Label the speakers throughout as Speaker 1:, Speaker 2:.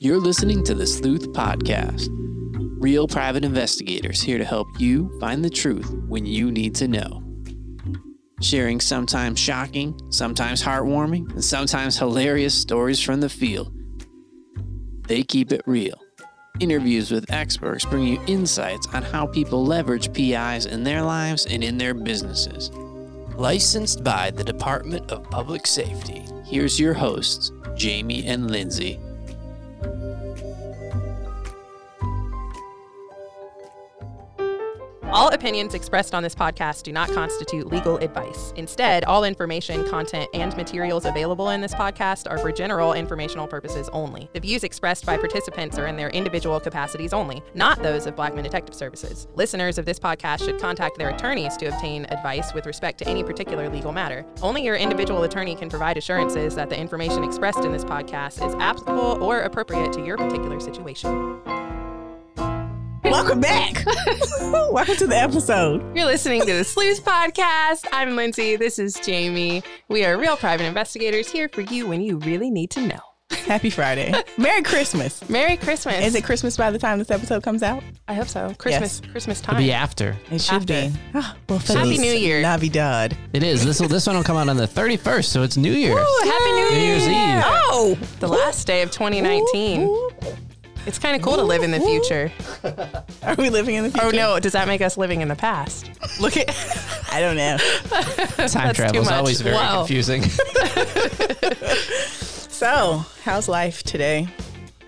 Speaker 1: You're listening to the Sleuth Podcast. Real private investigators here to help you find the truth when you need to know. Sharing sometimes shocking, sometimes heartwarming, and sometimes hilarious stories from the field. They keep it real. Interviews with experts bring you insights on how people leverage PIs in their lives and in their businesses. Licensed by the Department of Public Safety. Here's your hosts, Jamie and Lindsay.
Speaker 2: All opinions expressed on this podcast do not constitute legal advice. Instead, all information, content, and materials available in this podcast are for general informational purposes only. The views expressed by participants are in their individual capacities only, not those of Blackman Detective Services. Listeners of this podcast should contact their attorneys to obtain advice with respect to any particular legal matter. Only your individual attorney can provide assurances that the information expressed in this podcast is applicable or appropriate to your particular situation.
Speaker 3: Welcome back. Welcome to the episode.
Speaker 2: You're listening to the Sleuth Podcast. I'm Lindsay. This is Jamie. We are real private investigators here for you when you really need to know.
Speaker 3: Happy Friday. Merry Christmas.
Speaker 2: Merry Christmas.
Speaker 3: Is it Christmas by the time this episode comes out?
Speaker 2: I hope so. Christmas. Christmas time.
Speaker 1: It'll be after.
Speaker 3: It should
Speaker 2: After.
Speaker 3: be. Ah, well,
Speaker 2: Happy
Speaker 3: Feliz
Speaker 2: New Year.
Speaker 3: Navidad.
Speaker 1: It is. This will, this one will come out on the 31st, so it's New Year's.
Speaker 2: Ooh, Happy New
Speaker 1: New
Speaker 2: Year.
Speaker 1: Year's Eve.
Speaker 2: Oh, the last day of 2019. It's kind of cool to live in the future.
Speaker 3: Are we living in the oh, future?
Speaker 2: Oh no, does that make us living in the past? Look at
Speaker 3: I don't know.
Speaker 1: Time travel is
Speaker 2: much.
Speaker 1: always very
Speaker 2: Wow.
Speaker 1: confusing.
Speaker 3: So, how's life today?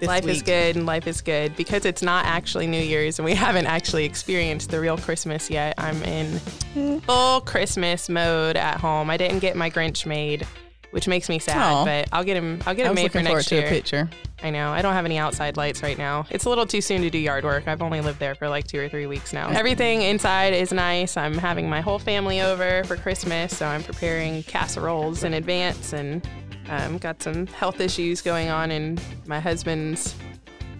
Speaker 3: This
Speaker 2: life is
Speaker 3: week?
Speaker 2: good and life is good because it's not actually New Year's and we haven't actually experienced the real Christmas yet. I'm in mm. full Christmas mode at home. I didn't get my Grinch made, which makes me sad,
Speaker 3: Aw.
Speaker 2: but I'll get him. I'll get
Speaker 3: I
Speaker 2: him
Speaker 3: was
Speaker 2: made for
Speaker 3: looking forward
Speaker 2: next
Speaker 3: to
Speaker 2: year.
Speaker 3: a picture.
Speaker 2: I know. I don't have any outside lights right now. It's a little too soon to do yard work. I've only lived there for like two or three weeks now. Everything inside is nice. I'm having my whole family over for Christmas, so I'm preparing casseroles in advance and um, got some health issues going on in my husband's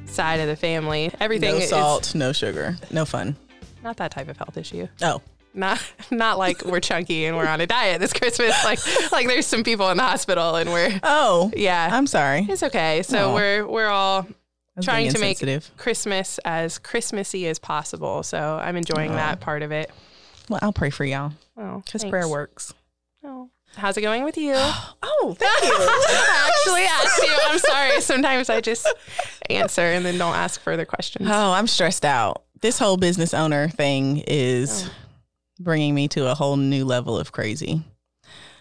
Speaker 2: side of the family. Everything
Speaker 3: No
Speaker 2: is
Speaker 3: salt, no sugar, no fun.
Speaker 2: not that type of health issue.
Speaker 3: Oh,
Speaker 2: Not not like we're chunky and we're on a diet this Christmas. Like like there's some people in the hospital and we're
Speaker 3: oh,
Speaker 2: yeah.
Speaker 3: I'm sorry.
Speaker 2: it's okay. So
Speaker 3: Aw.
Speaker 2: we're we're all trying
Speaker 3: being
Speaker 2: to make
Speaker 3: insensitive.
Speaker 2: Christmas as Christmassy as possible. So I'm enjoying that part of it.
Speaker 3: Well, I'll pray for y'all
Speaker 2: Oh,
Speaker 3: because
Speaker 2: thanks.
Speaker 3: prayer works.
Speaker 2: Oh. How's it going with you?
Speaker 3: Oh, thank you.
Speaker 2: I actually asked you. I'm sorry. Sometimes I just answer and then don't ask further questions.
Speaker 3: Oh, I'm stressed out. This whole business owner thing is
Speaker 2: Oh.
Speaker 3: Bringing me to a whole new level of crazy.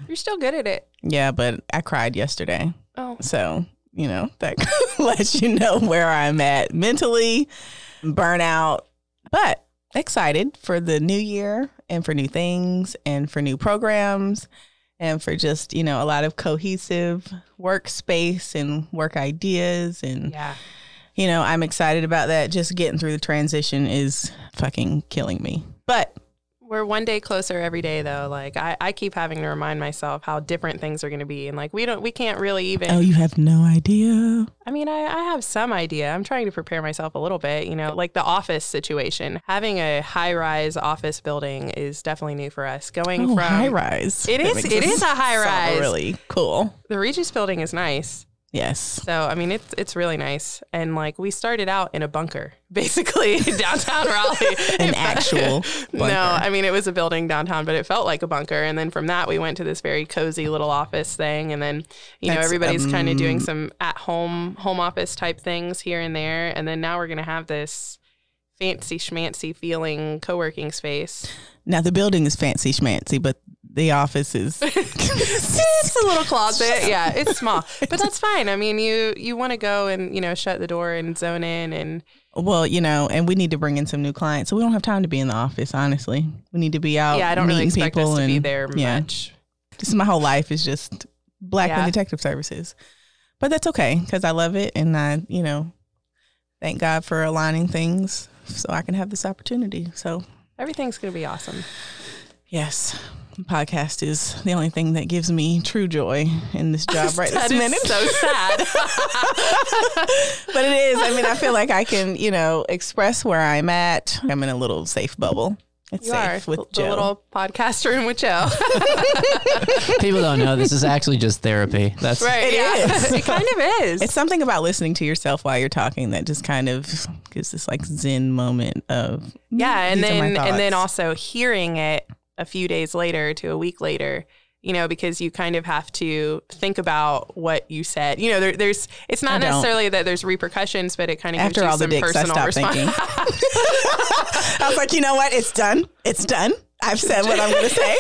Speaker 2: You're still good at it.
Speaker 3: Yeah, but I cried yesterday.
Speaker 2: Oh,
Speaker 3: So, you know, that lets you know where I'm at mentally, burnout, but excited for the new year and for new things and for new programs and for just, you know, a lot of cohesive workspace and work ideas. And,
Speaker 2: yeah.
Speaker 3: you know, I'm excited about that. Just getting through the transition is fucking killing me. But
Speaker 2: We're one day closer every day though. Like I, I keep having to remind myself how different things are gonna be. And like we don't we can't really even
Speaker 3: oh, you have no idea.
Speaker 2: I mean, I, I have some idea. I'm trying to prepare myself a little bit, you know, like the office situation. Having a high rise office building is definitely new for us. Going
Speaker 3: Oh,
Speaker 2: from
Speaker 3: high rise.
Speaker 2: It
Speaker 3: That
Speaker 2: is- it is a high-rise.
Speaker 3: Really cool.
Speaker 2: the Regis building is nice.
Speaker 3: Yes.
Speaker 2: So I mean it's it's really nice. And like we started out in a bunker, basically downtown Raleigh.
Speaker 3: An actual
Speaker 2: No. I mean it was a building downtown, but it felt like a bunker. And then from that we went to this very cozy little office thing. And then, you know,
Speaker 3: That's,
Speaker 2: everybody's kind of doing
Speaker 3: um,
Speaker 2: some at home home office type things here and there. And then now we're gonna have this fancy schmancy feeling co working space.
Speaker 3: Now the building is fancy schmancy, but the office is
Speaker 2: it's a little closet. Yeah, it's small. But that's fine. I mean you you wanna go and, you know, shut the door and zone in and
Speaker 3: well, you know, and we need to bring in some new clients, so we don't have time to be in the office. Honestly, we need to be out.
Speaker 2: yeah, I don't really expect
Speaker 3: people
Speaker 2: us to be there
Speaker 3: yeah.
Speaker 2: much.
Speaker 3: This is my whole life is just black
Speaker 2: Yeah.
Speaker 3: Detective Services, but that's okay because I love it, and I, you know, thank God for aligning things so I can have this opportunity. So
Speaker 2: Everything's gonna be awesome.
Speaker 3: yes, podcast is the only thing that gives me true joy in this job right
Speaker 2: That
Speaker 3: this
Speaker 2: is
Speaker 3: minute.
Speaker 2: so sad.
Speaker 3: but it is. I mean, I feel like I can, you know, express where I'm at. I'm in a little safe bubble. It's
Speaker 2: You
Speaker 3: safe
Speaker 2: are
Speaker 3: with
Speaker 2: the
Speaker 3: Joe.
Speaker 2: little podcaster in with Joe.
Speaker 1: People don't know this is actually just therapy. That's
Speaker 2: right.
Speaker 3: It
Speaker 2: yeah.
Speaker 3: is.
Speaker 2: it kind of is.
Speaker 3: It's something about listening to yourself while you're talking that just kind of gives this like zen moment of
Speaker 2: yeah, mm, and
Speaker 3: "These are my
Speaker 2: then and then also hearing it a few days later to a week later, you know, because you kind of have to think about what you said. You know, there, there's it's not necessarily that there's repercussions, but it kind of
Speaker 3: After
Speaker 2: gives you
Speaker 3: all the
Speaker 2: some
Speaker 3: dicks, I
Speaker 2: personal
Speaker 3: stopped
Speaker 2: response.
Speaker 3: thinking. I was like, you know what? It's done. It's done. I've said what I'm going to say.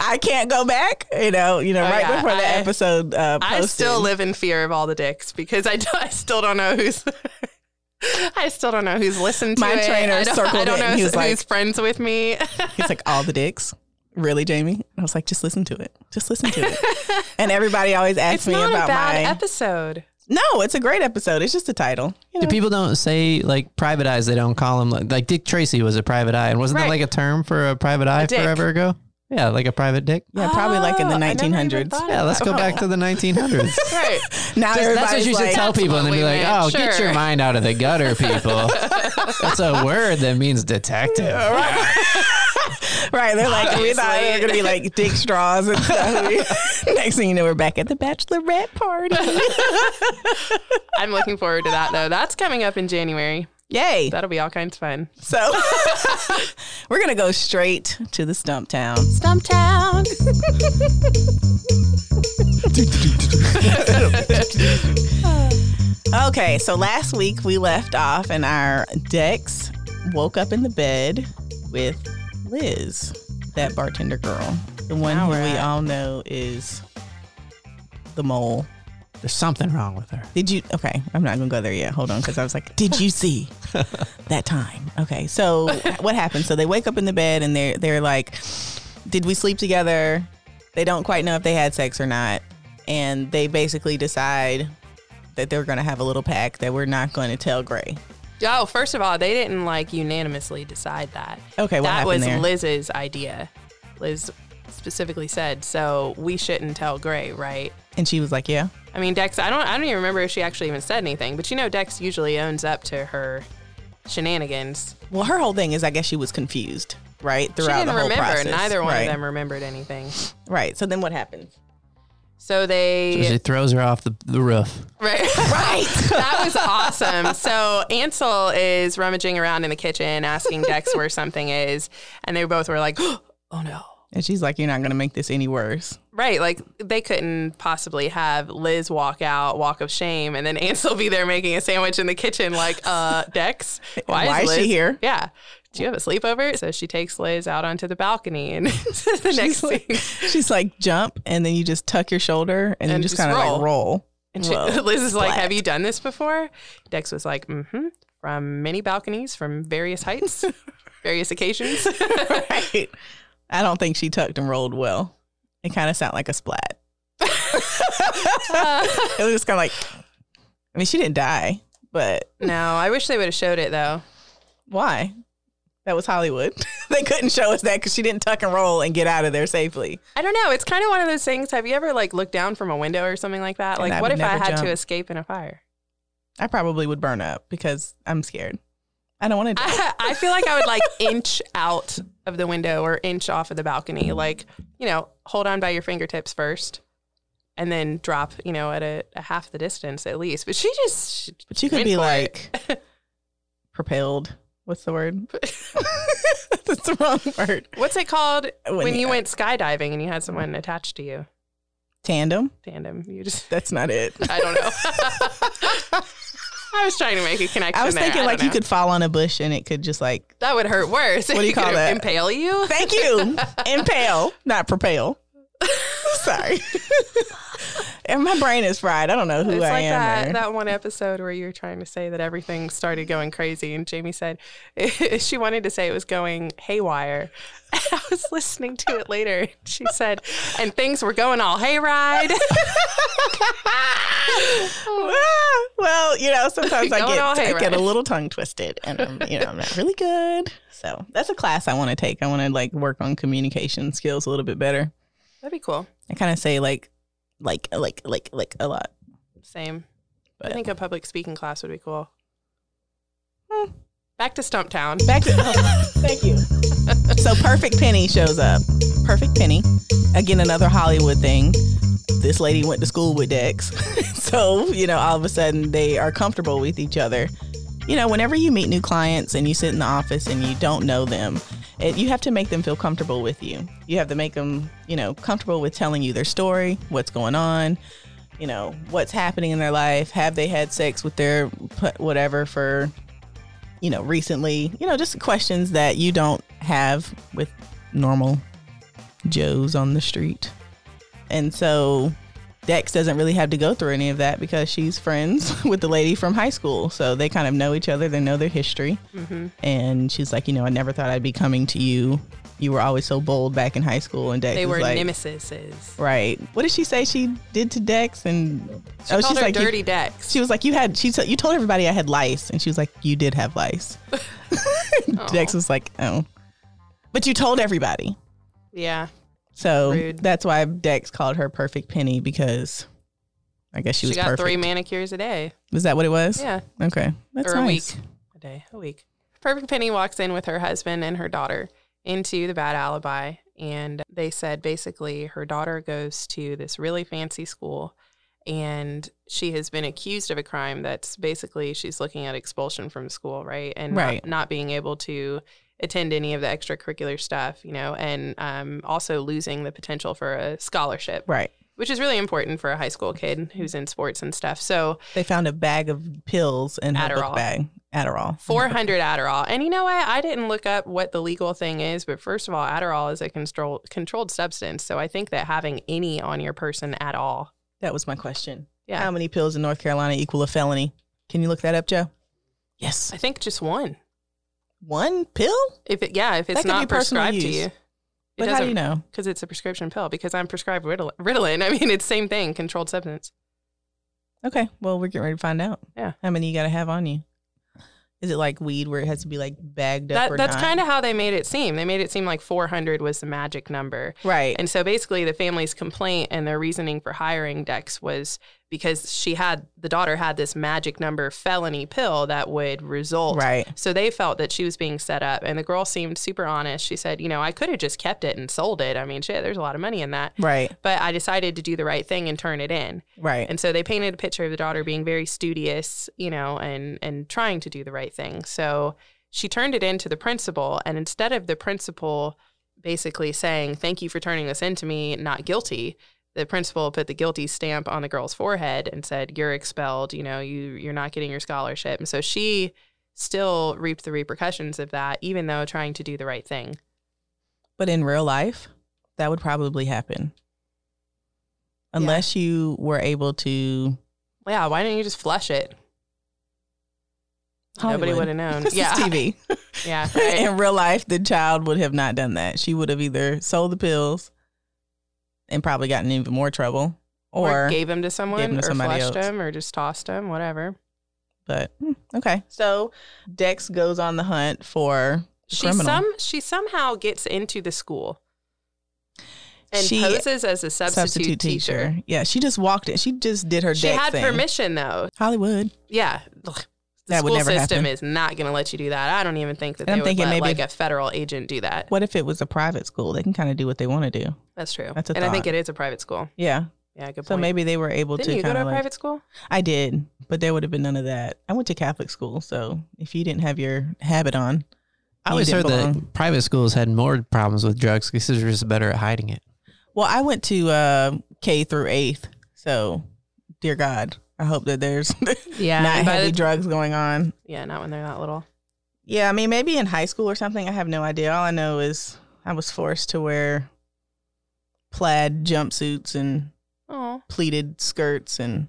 Speaker 3: I can't go back. You know, you know,
Speaker 2: Oh,
Speaker 3: right
Speaker 2: yeah.
Speaker 3: before the
Speaker 2: I-
Speaker 3: episode uh.
Speaker 2: I still live in fear of all the dicks because I, do- I still don't know who's. I still don't know who's listened to
Speaker 3: My
Speaker 2: it.
Speaker 3: trainer
Speaker 2: I don't,
Speaker 3: circled
Speaker 2: I don't
Speaker 3: it
Speaker 2: know
Speaker 3: and he
Speaker 2: who's,
Speaker 3: was like-
Speaker 2: who's friends with me.
Speaker 3: He's like, all the dicks. Really, Jamie? I was like, just listen to it. Just listen to it. and everybody always asks
Speaker 2: it's
Speaker 3: me
Speaker 2: not
Speaker 3: about
Speaker 2: a bad
Speaker 3: my.
Speaker 2: episode.
Speaker 3: no, it's a great episode. It's just a title. You
Speaker 1: Do people don't say like private eyes? They don't call them like, like Dick Tracy was a private eye, and wasn't
Speaker 2: Right.
Speaker 1: that like a term for a private eye
Speaker 2: dick.
Speaker 1: forever ago? Yeah, like a private dick.
Speaker 3: yeah, probably like in the
Speaker 2: Oh, I never even
Speaker 3: 1900s.
Speaker 1: Yeah, let's go back to the 1900s.
Speaker 2: Right.
Speaker 3: Now
Speaker 1: That's what you should
Speaker 3: like,
Speaker 1: tell people, and then be like,
Speaker 2: meant,
Speaker 1: "Oh, get your mind out of the gutter, people." That's a word that means detective.
Speaker 3: Right, they're like, we thought they were gonna be like dick straws and stuff. Next thing you know, we're back at the bachelorette party.
Speaker 2: I'm looking forward to that though. That's coming up in January.
Speaker 3: Yay!
Speaker 2: That'll be all kinds of fun.
Speaker 3: So we're gonna go straight to the stump town.
Speaker 2: Stumptown.
Speaker 3: Okay, so last week we left off, and our Dex woke up in the bed with Liz, that bartender girl, the one who we all know is the mole.
Speaker 1: There's something wrong with her.
Speaker 3: Did you? Okay, I'm not gonna go there yet. Hold on, because I was like, did you see that time? Okay, so what happened? So they wake up in the bed and they're they're like, did we sleep together? They don't quite know if they had sex or not, and they basically decide that they're gonna have a little pact that we're not going to tell Gray.
Speaker 2: Oh, first of all, they didn't like unanimously decide that.
Speaker 3: Okay, what
Speaker 2: that was
Speaker 3: there?
Speaker 2: Liz's idea. Liz specifically said, so we shouldn't tell Gray, right?
Speaker 3: And she was like, yeah.
Speaker 2: I mean, Dex, I don't, I don't even remember if she actually even said anything, but you know, Dex usually owns up to her shenanigans.
Speaker 3: Well, her whole thing is, I guess she was confused, right? Throughout She
Speaker 2: didn't
Speaker 3: the whole
Speaker 2: remember.
Speaker 3: process.
Speaker 2: Neither one
Speaker 3: right.
Speaker 2: of them remembered anything.
Speaker 3: Right. So then what happens?
Speaker 2: So they,
Speaker 1: So she throws her off the, the roof.
Speaker 2: right, right. that was awesome. So Ansel is rummaging around in the kitchen, asking Dex where something is, and they both were like, "Oh no."
Speaker 3: And she's like, you're not going to make this any worse.
Speaker 2: Right, like they couldn't possibly have Liz walk out, walk of shame, and then Ansel be there making a sandwich in the kitchen, like, uh, Dex, why,
Speaker 3: Why is she
Speaker 2: Liz-
Speaker 3: here?
Speaker 2: Yeah. Do you have a sleepover? So she takes Liz out onto the balcony, and the next
Speaker 3: like,
Speaker 2: thing,
Speaker 3: she's like, jump, and then you just tuck your shoulder and,
Speaker 2: And
Speaker 3: you just, kind of like roll.
Speaker 2: and she,
Speaker 3: Whoa.
Speaker 2: Liz is like, "Have you done this before?" Dex was like, "Mm-hmm." From many balconies, from various heights, various occasions.
Speaker 3: right. I don't think she tucked and rolled well. It kind of sounded like a splat. it was just kind of like, I mean, she didn't die, but
Speaker 2: no, I wish they would have showed it though.
Speaker 3: why? That was Hollywood. they couldn't show us that because she didn't tuck and roll and get out of there safely.
Speaker 2: I don't know. It's kind of one of those things. Have you ever like looked down from a window or something like that?
Speaker 3: And
Speaker 2: Like,
Speaker 3: I
Speaker 2: what if I had to escape in a fire?
Speaker 3: I probably would burn up because I'm scared. I don't want to.
Speaker 2: I, I feel like I would like inch out of the window or inch off of the balcony. Like, you know, hold on by your fingertips first and then drop, you know, at a, a half the distance at least. But she just,
Speaker 3: But you could be like
Speaker 2: it.
Speaker 3: propelled. What's the word? That's the wrong word.
Speaker 2: what's it called
Speaker 3: When
Speaker 2: when,
Speaker 3: you-
Speaker 2: went skydiving and you had someone attached to you?
Speaker 3: Tandem.
Speaker 2: Tandem. You just,
Speaker 3: That's not it.
Speaker 2: I don't know. I was trying to make a connection.
Speaker 3: I was thinking
Speaker 2: don't
Speaker 3: like you could fall on a bush and it could just like
Speaker 2: That would hurt worse.
Speaker 3: What do you call that?
Speaker 2: Impale you?
Speaker 3: Thank you. Impale, not propel. Sorry. And my brain is fried. I don't know who
Speaker 2: It's
Speaker 3: I
Speaker 2: like
Speaker 3: am.
Speaker 2: that,
Speaker 3: or-
Speaker 2: that one episode where you were trying to say that everything started going crazy, and Jamie said she wanted to say it was going haywire. I was listening to it later. and She said, and things were going all hayride.
Speaker 3: Well, you know, sometimes I get I get a little tongue twisted, and I'm, you know, I'm not really good. So that's a class I want to take. I want to like work on communication skills a little bit better.
Speaker 2: That'd be cool.
Speaker 3: I kind of say like, like, like, like, like a lot.
Speaker 2: Same.
Speaker 3: But-
Speaker 2: I think a public speaking class would be cool.
Speaker 3: Hmm.
Speaker 2: Back to Stumptown.
Speaker 3: Back to oh, thank you. so Perfect Penny shows up. Perfect Penny, again another Hollywood thing. This lady went to school with Dex, so you know all of a sudden they are comfortable with each other. You know, whenever you meet new clients and you sit in the office and you don't know them, it, you have to make them feel comfortable with you. You have to make them, you know, comfortable with telling you their story, what's going on, you know, what's happening in their life. Have they had sex with their whatever for, you know, recently? You know, just questions that you don't have with normal Joes on the street. And so Dex doesn't really have to go through any of that because she's friends with the lady from high school. So they kind of know each other, they know their history. Mm-hmm. And she's like, you know, I never thought I'd be coming to you. You were always so bold back in high school. And Dex
Speaker 2: They were
Speaker 3: like,
Speaker 2: nemesis.
Speaker 3: Right. What did she say she did to Dex? And
Speaker 2: She oh, she's her dirty Dex.
Speaker 3: she was like, you had. She said you told everybody I had lice, and she was like, you did have lice. Oh. Dex was like, oh, but you told everybody.
Speaker 2: yeah.
Speaker 3: So
Speaker 2: Rude.
Speaker 3: that's why Dex called her Perfect Penny because I guess she,
Speaker 2: She,
Speaker 3: was
Speaker 2: got
Speaker 3: perfect.
Speaker 2: three manicures a day.
Speaker 3: was that what it was?
Speaker 2: Yeah.
Speaker 3: Okay, that's
Speaker 2: or a
Speaker 3: nice.
Speaker 2: week. A day. A week. Perfect Penny walks in with her husband and her daughter into the bad alibi. And they said basically her daughter goes to this really fancy school and she has been accused of a crime that's basically she's looking at expulsion from school, right? And
Speaker 3: Right.
Speaker 2: Not, not being able to attend any of the extracurricular stuff, you know, and um, also losing the potential for a scholarship,
Speaker 3: Right.
Speaker 2: which is really important for a high school kid who's in sports and stuff. So
Speaker 3: They found a bag of pills in her book bag. Adderall.
Speaker 2: 400 Adderall. And you know what? I didn't look up what the legal thing is, but first of all, Adderall is a control, controlled substance. So I think that having any on your person at all.
Speaker 3: That was my question.
Speaker 2: Yeah.
Speaker 3: How many pills in North Carolina equal a felony? Can you look that up, Joe? Yes.
Speaker 2: I think just one.
Speaker 3: One pill?
Speaker 2: If it, yeah, if it's
Speaker 3: That
Speaker 2: not prescribed to you.
Speaker 3: But how do you know?
Speaker 2: Because it's a prescription pill. Because I'm prescribed Rital- Ritalin. I mean, it's same thing, controlled substance.
Speaker 3: Okay. Well, we're getting ready to find out.
Speaker 2: Yeah.
Speaker 3: How many you got to have on you? Is it like weed where it has to be like bagged up
Speaker 2: That,
Speaker 3: or
Speaker 2: that's kind of how they made it seem. They made it seem like 400 was the magic number.
Speaker 3: right.
Speaker 2: And so basically, the family's complaint and their reasoning for hiring Dex was because she had the daughter had this magic number felony pill that would result.
Speaker 3: right.
Speaker 2: So they felt that she was being set up, and the girl seemed super honest. She said, "You know, I could have just kept it and sold it. I mean, shit, there's a lot of money in that."
Speaker 3: Right.
Speaker 2: But I decided to do the right thing and turn it in.
Speaker 3: Right.
Speaker 2: And so they painted a picture of the daughter being very studious, you know, and and trying to do the right thing. So she turned it in to the principal, and instead of the principal basically saying, "Thank you for turning this into me, not guilty," the principal put the guilty stamp on the girl's forehead and said, "You're expelled. You know, you you're not getting your scholarship." And so she still reaped the repercussions of that, even though trying to do the right thing.
Speaker 3: But in real life, that would probably happen. Unless you were able to.
Speaker 2: Yeah, why didn't you just flush it? Nobody would have known. Yeah,
Speaker 3: TV.
Speaker 2: yeah. right.
Speaker 3: in real life, the child would have not done that. She would have either sold the pills and probably gotten in even more trouble,
Speaker 2: or,
Speaker 3: or,
Speaker 2: gave him to someone,
Speaker 3: to
Speaker 2: or
Speaker 3: somebody
Speaker 2: flushed
Speaker 3: else.
Speaker 2: him, or just tossed him, whatever.
Speaker 3: but hmm, okay. So Dex goes on the hunt for the
Speaker 2: She
Speaker 3: criminal.
Speaker 2: some she somehow gets into the school and
Speaker 3: She-
Speaker 2: poses as a substitute, teacher.
Speaker 3: Yeah, she just walked in. She just did her
Speaker 2: She had
Speaker 3: thing.
Speaker 2: permission though.
Speaker 3: Hollywood.
Speaker 2: Yeah. Ugh. The
Speaker 3: That would
Speaker 2: school
Speaker 3: never
Speaker 2: system
Speaker 3: happen.
Speaker 2: is not going to let you do that. I don't even think that
Speaker 3: And I'm
Speaker 2: they would
Speaker 3: thinking
Speaker 2: let
Speaker 3: maybe
Speaker 2: like
Speaker 3: if-
Speaker 2: a federal agent do that.
Speaker 3: What if it was a private school? They can kind of do what they want to do.
Speaker 2: That's true.
Speaker 3: That's a
Speaker 2: and I think it is a private school.
Speaker 3: Yeah.
Speaker 2: Yeah, good
Speaker 3: So
Speaker 2: point.
Speaker 3: So maybe they were able
Speaker 2: Didn't
Speaker 3: to
Speaker 2: you go to a
Speaker 3: like.
Speaker 2: private school?
Speaker 3: I did, but there would have been none of that. I went to Catholic school, so if you didn't have your habit on,
Speaker 1: I always heard
Speaker 3: belong.
Speaker 1: that private schools had more problems with drugs because they're just better at hiding it.
Speaker 3: Well, I went to uh, K through eighth, so dear God, I hope that there's
Speaker 2: Yeah.
Speaker 3: not heavy
Speaker 2: the-
Speaker 3: drugs going on.
Speaker 2: yeah, not when they're that little.
Speaker 3: Yeah, I mean maybe in high school or something. I have no idea. All I know is I was forced to wear plaid jumpsuits and
Speaker 2: Oh,
Speaker 3: pleated skirts, and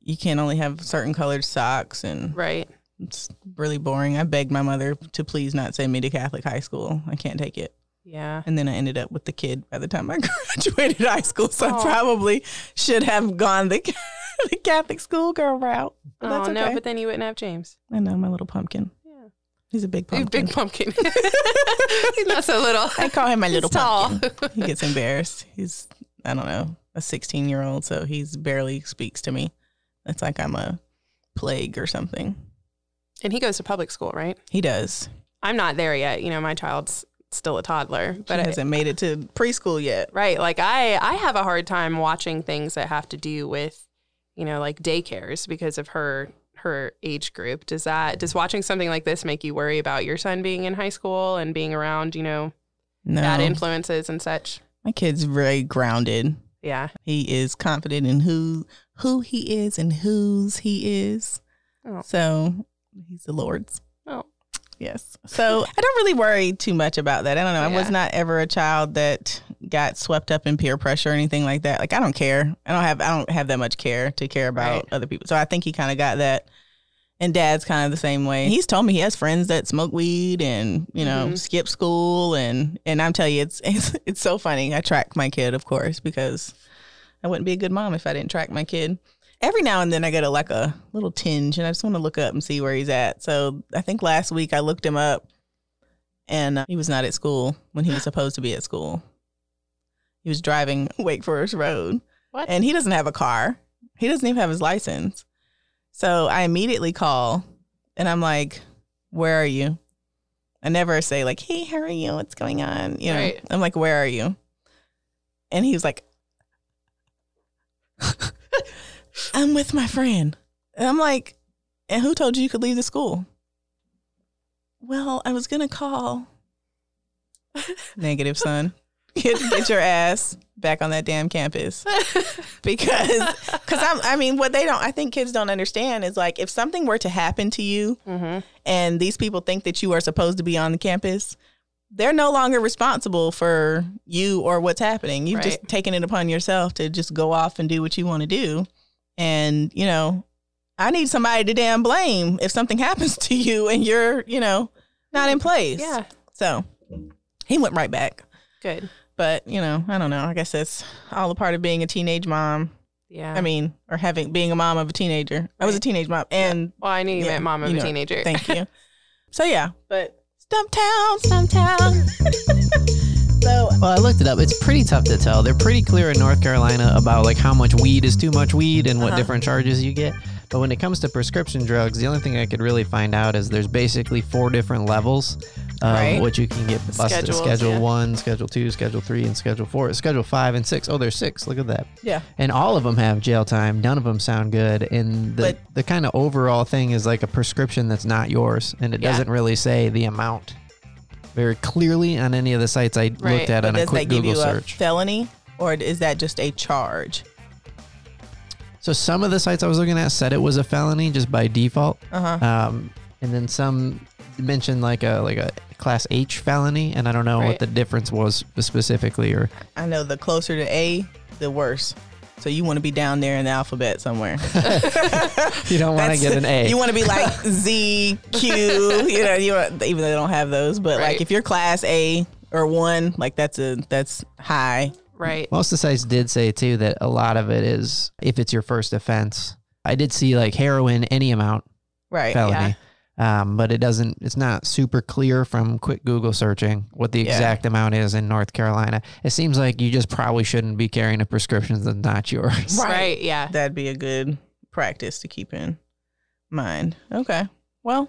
Speaker 3: you can't only have certain colored socks, and
Speaker 2: right.
Speaker 3: it's really boring. I begged my mother to please not send me to Catholic high school. I can't take it.
Speaker 2: Yeah.
Speaker 3: And then I ended up with the kid by the time I graduated high school. So
Speaker 2: Aw.
Speaker 3: I probably should have gone the, the Catholic schoolgirl route. But that's
Speaker 2: oh
Speaker 3: okay.
Speaker 2: no, but then you wouldn't have James.
Speaker 3: I know my little pumpkin.
Speaker 2: Yeah.
Speaker 3: He's a big pumpkin.
Speaker 2: big pumpkin. He's not so little.
Speaker 3: I call him my
Speaker 2: He's
Speaker 3: little
Speaker 2: tall.
Speaker 3: pumpkin. He gets embarrassed. He's, I don't know, a 16 year old. So he's barely speaks to me. It's like I'm a plague or something.
Speaker 2: And he goes to public school, right?
Speaker 3: He does.
Speaker 2: I'm not there yet. You know, my child's still a toddler.
Speaker 3: But
Speaker 2: I-
Speaker 3: hasn't made it to preschool yet.
Speaker 2: Right. Like I I have a hard time watching things that have to do with, you know, like daycares because of her her age group. Does that does watching something like this make you worry about your son being in high school and being around, you know,
Speaker 3: No,
Speaker 2: bad influences and such?
Speaker 3: my kid's very grounded.
Speaker 2: Yeah.
Speaker 3: He is confident in who who he is and whose he is.
Speaker 2: Oh.
Speaker 3: So he's the Lord's. Yes. So I don't really worry too much about that. I don't know. I was not ever a child that got swept up in peer pressure or anything like that. Like I don't care. I don't have I don't have that much care to care about
Speaker 2: Right.
Speaker 3: other people. So I think he kind of got that. And dad's kind of the same way. He's told me he has friends that smoke weed and, you know,
Speaker 2: Mhm.
Speaker 3: skip school and and I'm telling you it's, it's it's so funny. I track my kid, of course, because I wouldn't be a good mom if I didn't track my kid. Every now and then I get a like a little tinge and I just want to look up and see where he's at. So I think last week I looked him up and uh, he was not at school when he was supposed to be at school. He was driving Wake Forest Road
Speaker 2: What?
Speaker 3: and he doesn't have a car. He doesn't even have his license. So I immediately call and I'm like, Where are you? I never say like, Hey, how are you? What's going on? You know,
Speaker 2: Right.
Speaker 3: I'm like, Where are you? And he was like, I'm with my friend. And I'm like, And who told you you could leave the school? Well, I was gonna call. Negative, son. Get, get your ass back on that damn campus because because I'm I mean what they don't I think kids don't understand is like if something were to happen to you
Speaker 2: mm-hmm.
Speaker 3: and these people think that you are supposed to be on the campus they're no longer responsible for you or what's happening you've just taken it upon yourself to just go off and do what you want to do and you know I need somebody to damn blame if something happens to you and you're you know not in place.
Speaker 2: Yeah.
Speaker 3: so he went right back.
Speaker 2: Good.
Speaker 3: but you know i don't know. I guess that's all a part of being a teenage mom.
Speaker 2: Yeah.
Speaker 3: i mean or having being a mom of a teenager. I was a teenage mom and
Speaker 2: well, I knew you
Speaker 3: Yeah,
Speaker 2: meant mom of
Speaker 3: you
Speaker 2: a teenager.
Speaker 3: thank you. So yeah. But stumptown stumptown so
Speaker 1: Well, I looked it up. It's pretty tough to tell. They're pretty clear in North Carolina about like how much weed is too much weed and what
Speaker 3: Uh-huh.
Speaker 1: different charges you get. But when it comes to prescription drugs, the only thing I could really find out is there's basically four different levels of
Speaker 3: Right.
Speaker 1: what you can get busted.
Speaker 2: Schedules,
Speaker 1: schedule
Speaker 2: yeah.
Speaker 1: one, schedule two, schedule three, and schedule four. Schedule five and six. Oh, there's six. Look at that.
Speaker 3: yeah
Speaker 1: And all of them have jail time. None of them sound good. And the,
Speaker 3: But-
Speaker 1: the kind of overall thing is like a prescription that's not yours. And it
Speaker 2: Yeah.
Speaker 1: doesn't really say the amount very clearly on any of the sites I
Speaker 2: Right.
Speaker 1: looked at
Speaker 3: but
Speaker 1: on a quick Google search.
Speaker 3: felony or is that just a charge
Speaker 1: So some of the sites I was looking at said it was a felony just by default.
Speaker 3: uh-huh
Speaker 1: Um, and then some mentioned like a like a class H felony, and I don't know what the difference was specifically. Or
Speaker 3: i know the closer to a the worse so you want to be down there in the alphabet somewhere
Speaker 1: you don't want to get an A.
Speaker 3: You want to be like Z, Q, you know, you want, even though they don't have those, but
Speaker 2: Right.
Speaker 3: like if you're class A or one, like that's a that's high.
Speaker 2: Right.
Speaker 1: Most of the sites did say too that a lot of it is if it's your first offense. I did see like heroin, any amount
Speaker 3: Right.
Speaker 1: felony. Um, but it doesn't. It's not super clear from quick Google searching what the
Speaker 3: Yeah.
Speaker 1: exact amount is in North Carolina. It seems like you just probably shouldn't be carrying a prescription that's not yours.
Speaker 3: Right.
Speaker 2: Right. Yeah.
Speaker 3: That'd be a good practice to keep in mind. Okay. Well,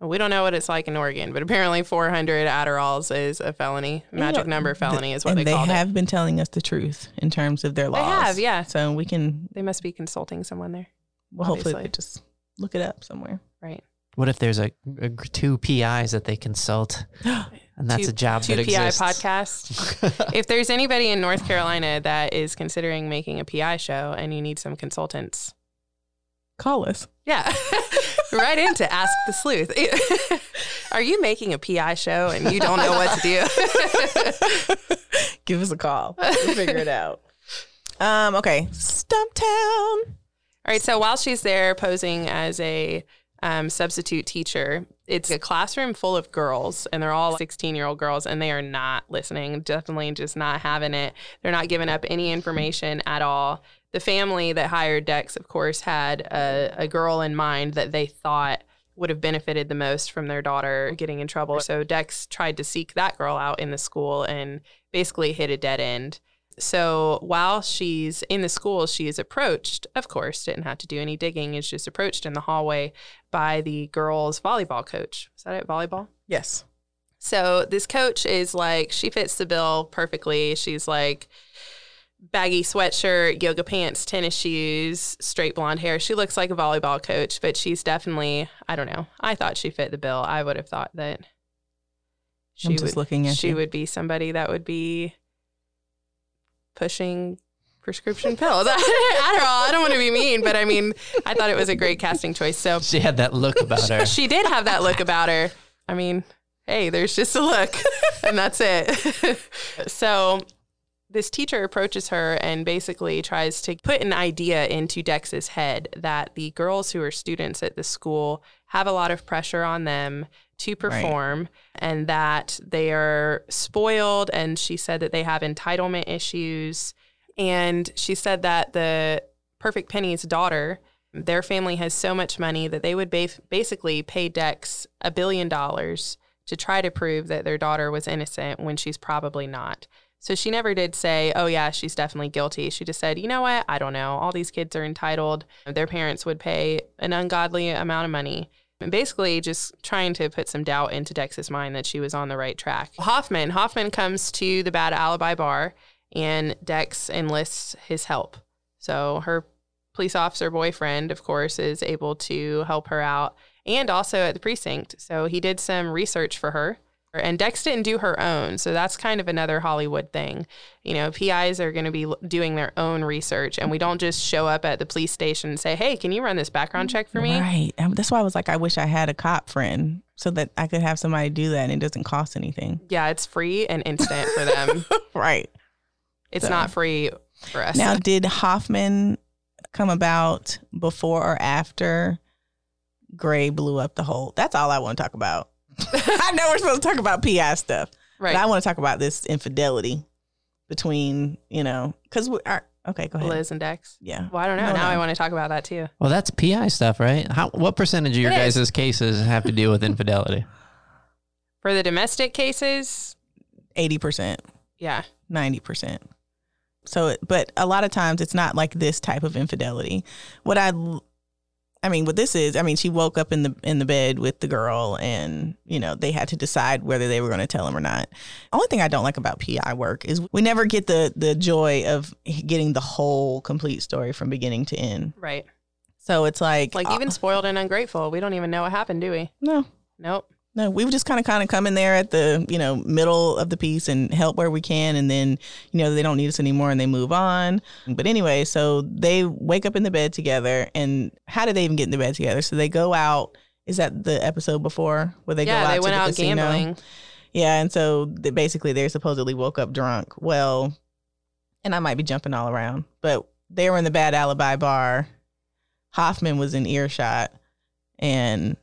Speaker 2: We don't know what it's like in Oregon, but apparently 400 Adderalls is a felony. Magic
Speaker 3: know,
Speaker 2: number felony is what
Speaker 3: and
Speaker 2: they,
Speaker 3: they
Speaker 2: called
Speaker 3: have been telling us the truth in terms of their
Speaker 2: They
Speaker 3: laws.
Speaker 2: have, yeah.
Speaker 3: So we can
Speaker 2: They must be consulting someone there.
Speaker 3: well, hopefully
Speaker 2: Obviously.
Speaker 3: just look it up somewhere.
Speaker 2: Right.
Speaker 1: What if there's a, a g- two PIs that they consult, and that's
Speaker 2: Two-
Speaker 1: a job
Speaker 2: Two
Speaker 1: that
Speaker 2: PI
Speaker 1: exists?
Speaker 2: podcast. if there's anybody in North Carolina that is considering making a PI show and you need some consultants,
Speaker 3: Call us.
Speaker 2: yeah, right into Ask the Sleuth. Are you making a PI show and you don't know what to do?
Speaker 3: Give us a call. We'll figure it out. Um, okay. Stumptown.
Speaker 2: All right. So while she's there posing as a um, substitute teacher, it's a classroom full of girls, and they're all 16 year old girls, and they are not listening, definitely just not having it. They're not giving up any information at all. The family that hired Dex, of course, had a, a girl in mind that they thought would have benefited the most from their daughter getting in trouble. So Dex tried to seek that girl out in the school and basically hit a dead end. So while she's in the school, she is approached, of course, didn't have to do any digging, is just approached in the hallway by the girls' volleyball coach. Is that it? Volleyball?
Speaker 3: Yes.
Speaker 2: So this coach is like, she fits the bill perfectly. She's like baggy sweatshirt, yoga pants, tennis shoes, straight blonde hair. She looks like a volleyball coach, but she's definitely, I don't know. I thought she fit the bill. I would have thought that she
Speaker 3: I'm just
Speaker 2: would
Speaker 3: looking at
Speaker 2: she
Speaker 3: you.
Speaker 2: would be somebody that would be pushing prescription pills. I don't know. I don't want to be mean, but I mean, I thought it was a great casting choice. So
Speaker 1: She had that look about her.
Speaker 2: she did have that look about her. I mean, hey, there's just a look, and that's it. so this teacher approaches her and basically tries to put an idea into Dex's head that the girls who are students at the school have a lot of pressure on them to perform and that they are spoiled. And she said that they have entitlement issues. And she said that the Perfect Penny's daughter, their family has so much money that they would ba- basically pay Dex a billion dollars to try to prove that their daughter was innocent when she's probably not. So she never did say, oh, yeah, she's definitely guilty. She just said, you know what? I don't know. All these kids are entitled. Their parents would pay an ungodly amount of money. And basically, just trying to put some doubt into Dex's mind that she was on the right track. Hoffman, Hoffman comes to the bad alibi bar, and Dex enlists his help. So her police officer boyfriend, of course, is able to help her out, and also at the precinct. So he did some research for her. And Dex didn't do her own. So that's kind of another Hollywood thing. You know, PIs are going to be doing their own research, and we don't just show up at the police station and say, hey, can you run this background check for me?
Speaker 3: Right. That's why I was like, I wish I had a cop friend so that I could have somebody do that and it doesn't cost anything.
Speaker 2: Yeah, it's free and instant for them.
Speaker 3: Right.
Speaker 2: It's
Speaker 3: So-
Speaker 2: not free for us.
Speaker 3: Now, did Hoffman come about before or after Gray blew up the hole? That's all I want to talk about. I know we're supposed to talk about PI stuff,
Speaker 2: right.
Speaker 3: but I want to talk about this infidelity between, you know, because we are, okay, go ahead.
Speaker 2: Liz and Dex.
Speaker 3: Yeah.
Speaker 2: Well, I don't know.
Speaker 3: No,
Speaker 2: now
Speaker 3: no.
Speaker 2: I want to talk about that too.
Speaker 1: Well, that's PI stuff, right? How what percentage of your
Speaker 2: It
Speaker 1: guys' cases have to deal with infidelity?
Speaker 2: For the domestic cases,
Speaker 3: 80%,
Speaker 2: yeah.
Speaker 3: 90%. So, but a lot of times it's not like this type of infidelity. What I, I mean, what this is, I mean, she woke up in the in the bed with the girl, and you know they had to decide whether they were going to tell him or not. Only thing I don't like about PI work is we never get the the joy of getting the whole complete story from beginning to end.
Speaker 2: Right.
Speaker 3: So it's like,
Speaker 2: Like
Speaker 3: uh,
Speaker 2: even spoiled and ungrateful. We don't even know what happened, do we?
Speaker 3: no,
Speaker 2: Nope.
Speaker 3: No, we would just kind of kind of come in there at the you know middle of the piece and help where we can, and then you know they don't need us anymore and they move on. But anyway, so they wake up in the bed together, and how did they even get in the bed together? So they go out. Is that the episode before where they
Speaker 2: yeah,
Speaker 3: go out
Speaker 2: Yeah,
Speaker 3: they
Speaker 2: went
Speaker 3: the
Speaker 2: out
Speaker 3: casino?
Speaker 2: gambling.
Speaker 3: Yeah, and so they, basically they're supposedly woke up drunk. Well, and I might be jumping all around, but they were in the bad alibi bar. Hoffman was in earshot, and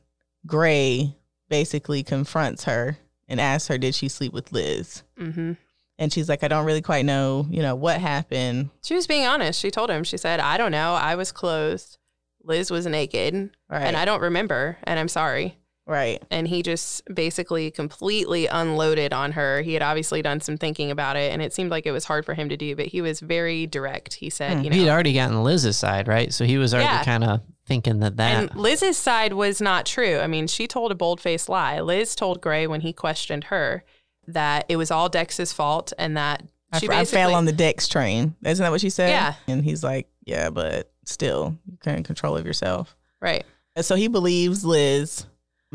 Speaker 3: Gray basically confronts her and asks her, "Did she sleep with Liz?"
Speaker 2: hmm
Speaker 3: And she's like, "I don't really quite know, you know, what happened."
Speaker 2: She was being honest. She told him, she said, I don't know. I was clothed. Liz was naked,
Speaker 3: Right,
Speaker 2: and I don't remember, and I'm sorry.
Speaker 3: right,
Speaker 2: And he just basically completely unloaded on her. He had obviously done some thinking about it, and it seemed like it was hard for him to do, but he was very direct. He said,
Speaker 3: Hmm.
Speaker 2: you know,
Speaker 1: He'd already gotten Liz's side, right? So he was already
Speaker 2: Yeah.
Speaker 1: kind of thinking that that.
Speaker 2: And Liz's side was not true. I mean, she told a bold faced lie. Liz told Gray when he questioned her that it was all Dex's fault and that
Speaker 3: I,
Speaker 2: she
Speaker 3: f- I
Speaker 2: basically
Speaker 3: fell on the Dex train. Isn't that what she said?
Speaker 2: Yeah.
Speaker 3: And he's like, "Yeah, but still, you can't control of yourself."
Speaker 2: right.
Speaker 3: And So he believes Liz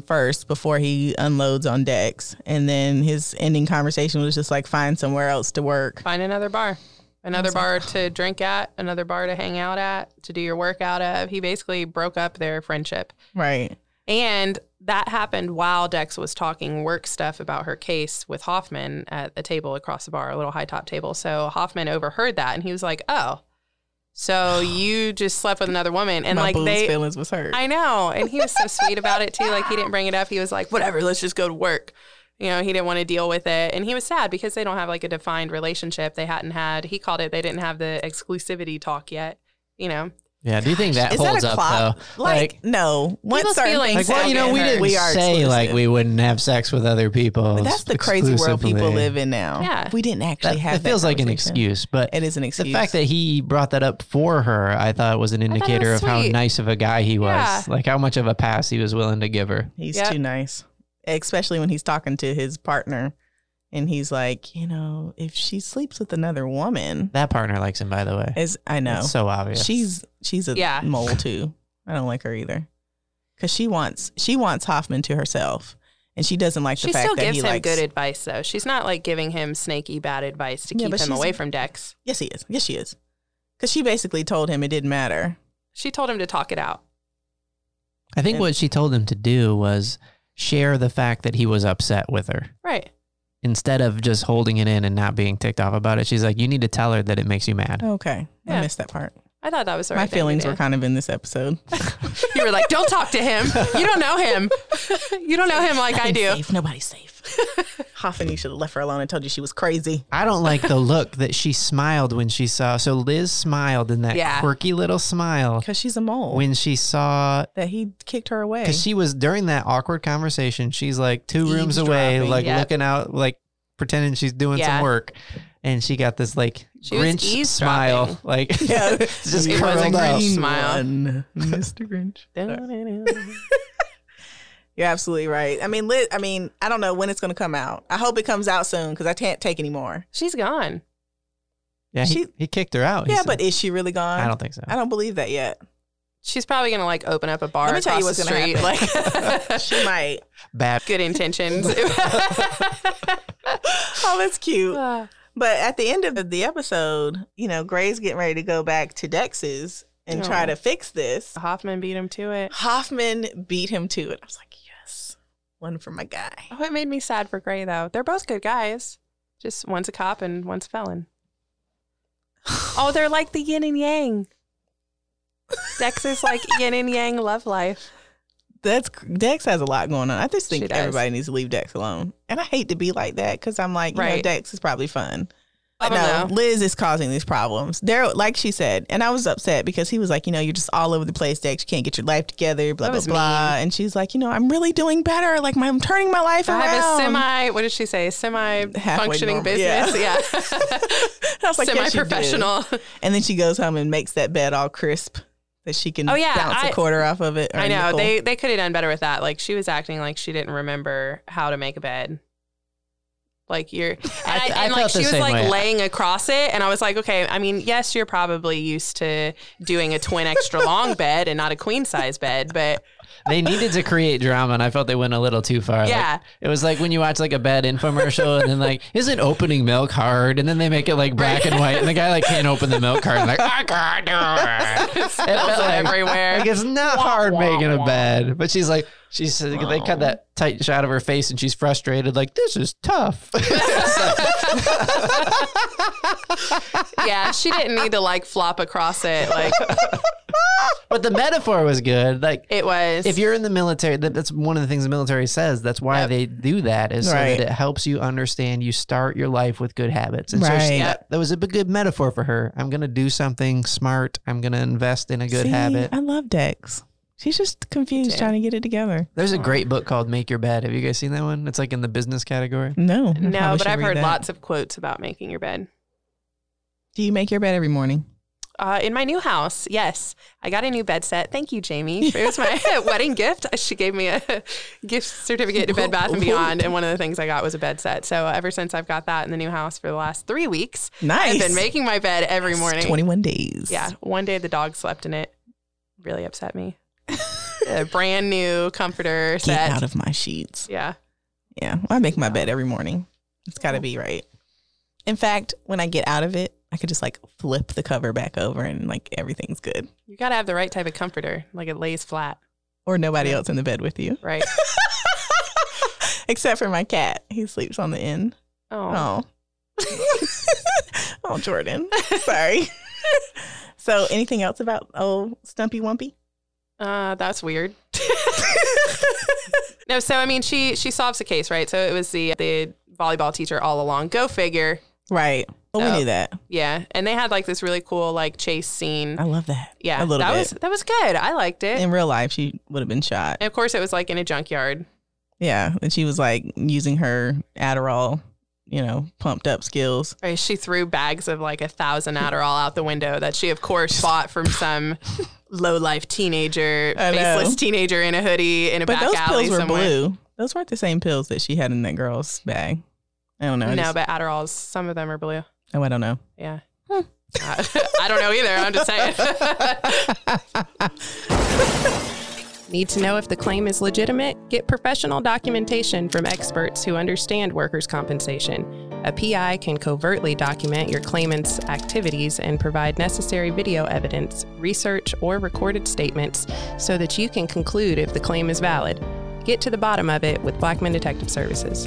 Speaker 3: first before he unloads on Dex. And then his ending conversation was just like, find somewhere else to work.
Speaker 2: Find another bar. Another
Speaker 3: like,
Speaker 2: bar to drink at, another bar to hang out at, to do your work out of. He basically broke up their friendship.
Speaker 3: Right.
Speaker 2: And that happened while Dex was talking work stuff about her case with Hoffman at a table across the bar, a little high top table. So Hoffman overheard that and he was like, Oh, so you just slept with another woman. And
Speaker 3: My
Speaker 2: like they,
Speaker 3: feelings was hurt.
Speaker 2: I know. And he was so sweet about it too. Like he didn't bring it up. He was like, Whatever, let's just go to work. You know, he didn't want to deal with it. And he was sad because they don't have like a defined relationship. They hadn't had, he called it, they didn't have the exclusivity talk yet, you know?
Speaker 1: yeah, do you think that
Speaker 3: Is
Speaker 1: holds
Speaker 3: that
Speaker 1: up
Speaker 3: clock?
Speaker 1: though?
Speaker 3: Like, no. Once
Speaker 2: People's
Speaker 3: certain
Speaker 2: feelings
Speaker 1: like, well, you know, we didn't
Speaker 3: we are
Speaker 1: say like we wouldn't have sex with other people.
Speaker 3: But that's the crazy world people live in now.
Speaker 2: Yeah.
Speaker 3: We didn't actually
Speaker 1: That,
Speaker 3: have
Speaker 1: it
Speaker 3: that
Speaker 1: feels like an excuse, but
Speaker 3: It is an excuse.
Speaker 1: the fact that he brought that up for her, I thought was an indicator
Speaker 2: was
Speaker 1: of how nice of a guy he was.
Speaker 2: Yeah.
Speaker 1: Like how much of a pass he was willing to give her.
Speaker 3: He's
Speaker 2: Yep.
Speaker 3: too nice. Especially when he's talking to his partner and he's like, you know, if she sleeps with another woman,
Speaker 1: That partner likes him, by the way.
Speaker 3: is I know
Speaker 1: It's so obvious.
Speaker 3: she's she's a
Speaker 2: Yeah.
Speaker 3: mole too. I don't like her either because she wants she wants Hoffman to herself, and she doesn't like the fact that he She still gives
Speaker 2: him
Speaker 3: likes.
Speaker 2: good advice though. She's not like giving him snaky bad advice to
Speaker 3: Yeah,
Speaker 2: keep him away from Dex.
Speaker 3: yes, he is. Yes, she is. Because she basically told him it didn't matter.
Speaker 2: She told him to talk it out.
Speaker 1: I think
Speaker 3: And-
Speaker 1: what she told him to do was share the fact that he was upset with her.
Speaker 2: Right.
Speaker 1: Instead of just holding it in and not being ticked off about it, she's like, you need to tell her that it makes you mad.
Speaker 3: Okay, I
Speaker 2: Yeah.
Speaker 3: missed that part.
Speaker 2: I thought that was the
Speaker 3: My
Speaker 2: right thing to
Speaker 3: feelings
Speaker 2: do.
Speaker 3: were kind of in this episode.
Speaker 2: You were like, "Don't talk to him. You don't know him. you don't know him like I do."
Speaker 3: Safe. Nobody's safe. Hoffman, you should have left her alone and told you she was crazy.
Speaker 1: I don't like the look that she smiled when she saw. So Liz smiled in that
Speaker 2: Yeah.
Speaker 1: quirky little smile
Speaker 3: Because she's a mole.
Speaker 1: when she saw
Speaker 3: that he kicked her away.
Speaker 1: because she was during that awkward conversation. She's like two rooms away, like
Speaker 2: Yep.
Speaker 1: looking out, like pretending she's doing
Speaker 2: Yeah.
Speaker 1: some work, and she got this like
Speaker 2: She was
Speaker 1: Grinch smile, like
Speaker 3: yeah,
Speaker 1: just
Speaker 2: It was a
Speaker 1: curled up.
Speaker 2: Grinch smile.
Speaker 3: one, Mr. Grinch. You're absolutely right. I mean, Liz, I mean, I don't know when it's going to come out. I hope it comes out soon because I can't take anymore.
Speaker 2: She's gone.
Speaker 1: Yeah, he,
Speaker 3: She-
Speaker 1: he kicked her out. he
Speaker 3: yeah,
Speaker 1: said.
Speaker 3: but is she really gone?
Speaker 1: I don't think so.
Speaker 3: I don't believe that yet.
Speaker 2: She's probably gonna like open up a bar
Speaker 3: Let me tell you what's
Speaker 2: the
Speaker 3: gonna
Speaker 2: street.
Speaker 3: happen.
Speaker 2: Like
Speaker 3: She might.
Speaker 1: Bad.
Speaker 2: good intentions.
Speaker 3: Oh, that's cute. Ah. But at the end of the episode, you know, Gray's getting ready to go back to Dex's and try
Speaker 2: oh.
Speaker 3: to fix this.
Speaker 2: Hoffman beat him to it.
Speaker 3: Hoffman beat him to it. I was like, yes, one for my guy.
Speaker 2: Oh, it made me sad for Gray though. They're both good guys. Just one's a cop and one's a felon. Oh, they're like the yin and yang. Dex is like yin and yang love life.
Speaker 3: That's Dex has a lot going on. I just think everybody needs to leave Dex alone. And I hate to be like that because I'm like, you know,
Speaker 2: Right.
Speaker 3: Dex is probably fun.
Speaker 2: I
Speaker 3: But
Speaker 2: don't
Speaker 3: no,
Speaker 2: know.
Speaker 3: Liz is causing these problems. There, like she said, and I was upset because he was like, you know, you're just all over the place, Dex. You can't get your life together, blah blah blah. And she's like, you know, I'm really doing better. Like, my, I'm turning my life
Speaker 2: I
Speaker 3: around.
Speaker 2: have a semi. What did she say? Semi functioning
Speaker 3: normal, yeah.
Speaker 2: business. Yeah.
Speaker 3: I was like,
Speaker 2: semi
Speaker 3: yes,
Speaker 2: professional.
Speaker 3: And then she goes home and makes that bed all crisp that she can
Speaker 2: Oh, yeah,
Speaker 3: bounce a
Speaker 2: I-
Speaker 3: quarter off of it.
Speaker 2: I know they they could have done better with that. Like she was acting like she didn't remember how to make a bed. Like you're, and, I,
Speaker 1: I
Speaker 2: and like she was like
Speaker 1: way.
Speaker 2: laying across it, and I was like, okay. I mean, yes, you're probably used to doing a twin extra long bed and not a queen size bed, but
Speaker 1: They needed to create drama, and I felt they went a little too far. Like,
Speaker 2: Yeah.
Speaker 1: it was like when you watch like a bad infomercial, and then like, isn't opening milk hard? And then they make it like black and white, and the guy like can't open the milk card, and like I can't do it.
Speaker 2: it
Speaker 1: like-
Speaker 2: everywhere.
Speaker 1: Like it's not hard making a bed, but she's like, she's they cut that tight shot of her face, and she's frustrated, like this is tough.
Speaker 2: yeah, she didn't need to like flop across it. Like
Speaker 1: but the metaphor was good. Like
Speaker 2: it was.
Speaker 1: if you're in the military, that, that's one of the things the military says. That's why
Speaker 2: Yep.
Speaker 1: they do that, is so that it helps you understand. You start your life with good habits, and so
Speaker 3: Right.
Speaker 1: she, that, that was a good metaphor for her. I'm gonna do something smart. I'm gonna invest in a good
Speaker 3: See,
Speaker 1: habit.
Speaker 3: I love Dex. She's just confused
Speaker 2: Yeah.
Speaker 3: trying to get it together.
Speaker 1: There's a great book called Make Your Bed. Have you guys seen that one? It's like in the business category.
Speaker 3: No,
Speaker 2: no, but I've heard
Speaker 3: that.
Speaker 2: lots of quotes about making your bed.
Speaker 3: Do you make your bed every morning?
Speaker 2: Uh, in my new house, yes, I got a new bed set. Thank you, Jamie. It was my wedding gift. She gave me a gift certificate to Bed Bath and Beyond, and one of the things I got was a bed set. So ever since I've got that in the new house for the last three weeks,
Speaker 3: Nice.
Speaker 2: I've been making my bed every morning.
Speaker 3: 21 days.
Speaker 2: Yeah, one day the dog slept in it. Really upset me. A brand new comforter
Speaker 3: Get
Speaker 2: set.
Speaker 3: out of my sheets.
Speaker 2: yeah.
Speaker 3: Yeah. I make my bed every morning. It's got to be right. In fact, when I get out of it, I could just like flip the cover back over and like everything's good.
Speaker 2: You got to have the right type of comforter. Like it lays flat,
Speaker 3: Or nobody else in the bed with you,
Speaker 2: right?
Speaker 3: except for my cat. He sleeps on the end.
Speaker 2: Oh.
Speaker 3: Oh. oh, Jordan. Sorry. so, anything else about old Stumpy Wumpy?
Speaker 2: Uh, that's weird. no, so I mean, she she solves the case, right? So it was the the volleyball teacher all along. Go figure.
Speaker 3: Right. Well, we
Speaker 2: Oh.
Speaker 3: knew that.
Speaker 2: Yeah, and they had like this really cool like chase scene.
Speaker 3: I love that.
Speaker 2: Yeah,
Speaker 3: A little
Speaker 2: that
Speaker 3: bit.
Speaker 2: was that was good. I liked it.
Speaker 3: In real life, she would have been shot.
Speaker 2: and of course, it was like in a junkyard.
Speaker 3: Yeah. And she was like using her Adderall, you know, pumped up skills.
Speaker 2: Right, She threw bags of like a thousand Adderall out the window that she, of course, bought from some low life teenager, faceless teenager in a hoodie in a
Speaker 3: But
Speaker 2: back
Speaker 3: those
Speaker 2: alley
Speaker 3: pills were
Speaker 2: somewhere.
Speaker 3: blue. Those weren't the same pills that she had in that girl's bag. I don't know. I
Speaker 2: no,
Speaker 3: just-
Speaker 2: but Adderall's, some of them are blue.
Speaker 3: oh, I don't know.
Speaker 2: Yeah. Uh, I don't know either. I'm just saying. Need to know if the claim is legitimate? Get professional documentation from experts who understand workers' compensation. A PI can covertly document your claimant's activities and provide necessary video evidence, research, or recorded statements so that you can conclude if the claim is valid. Get to the bottom of it with Blackman Detective Services.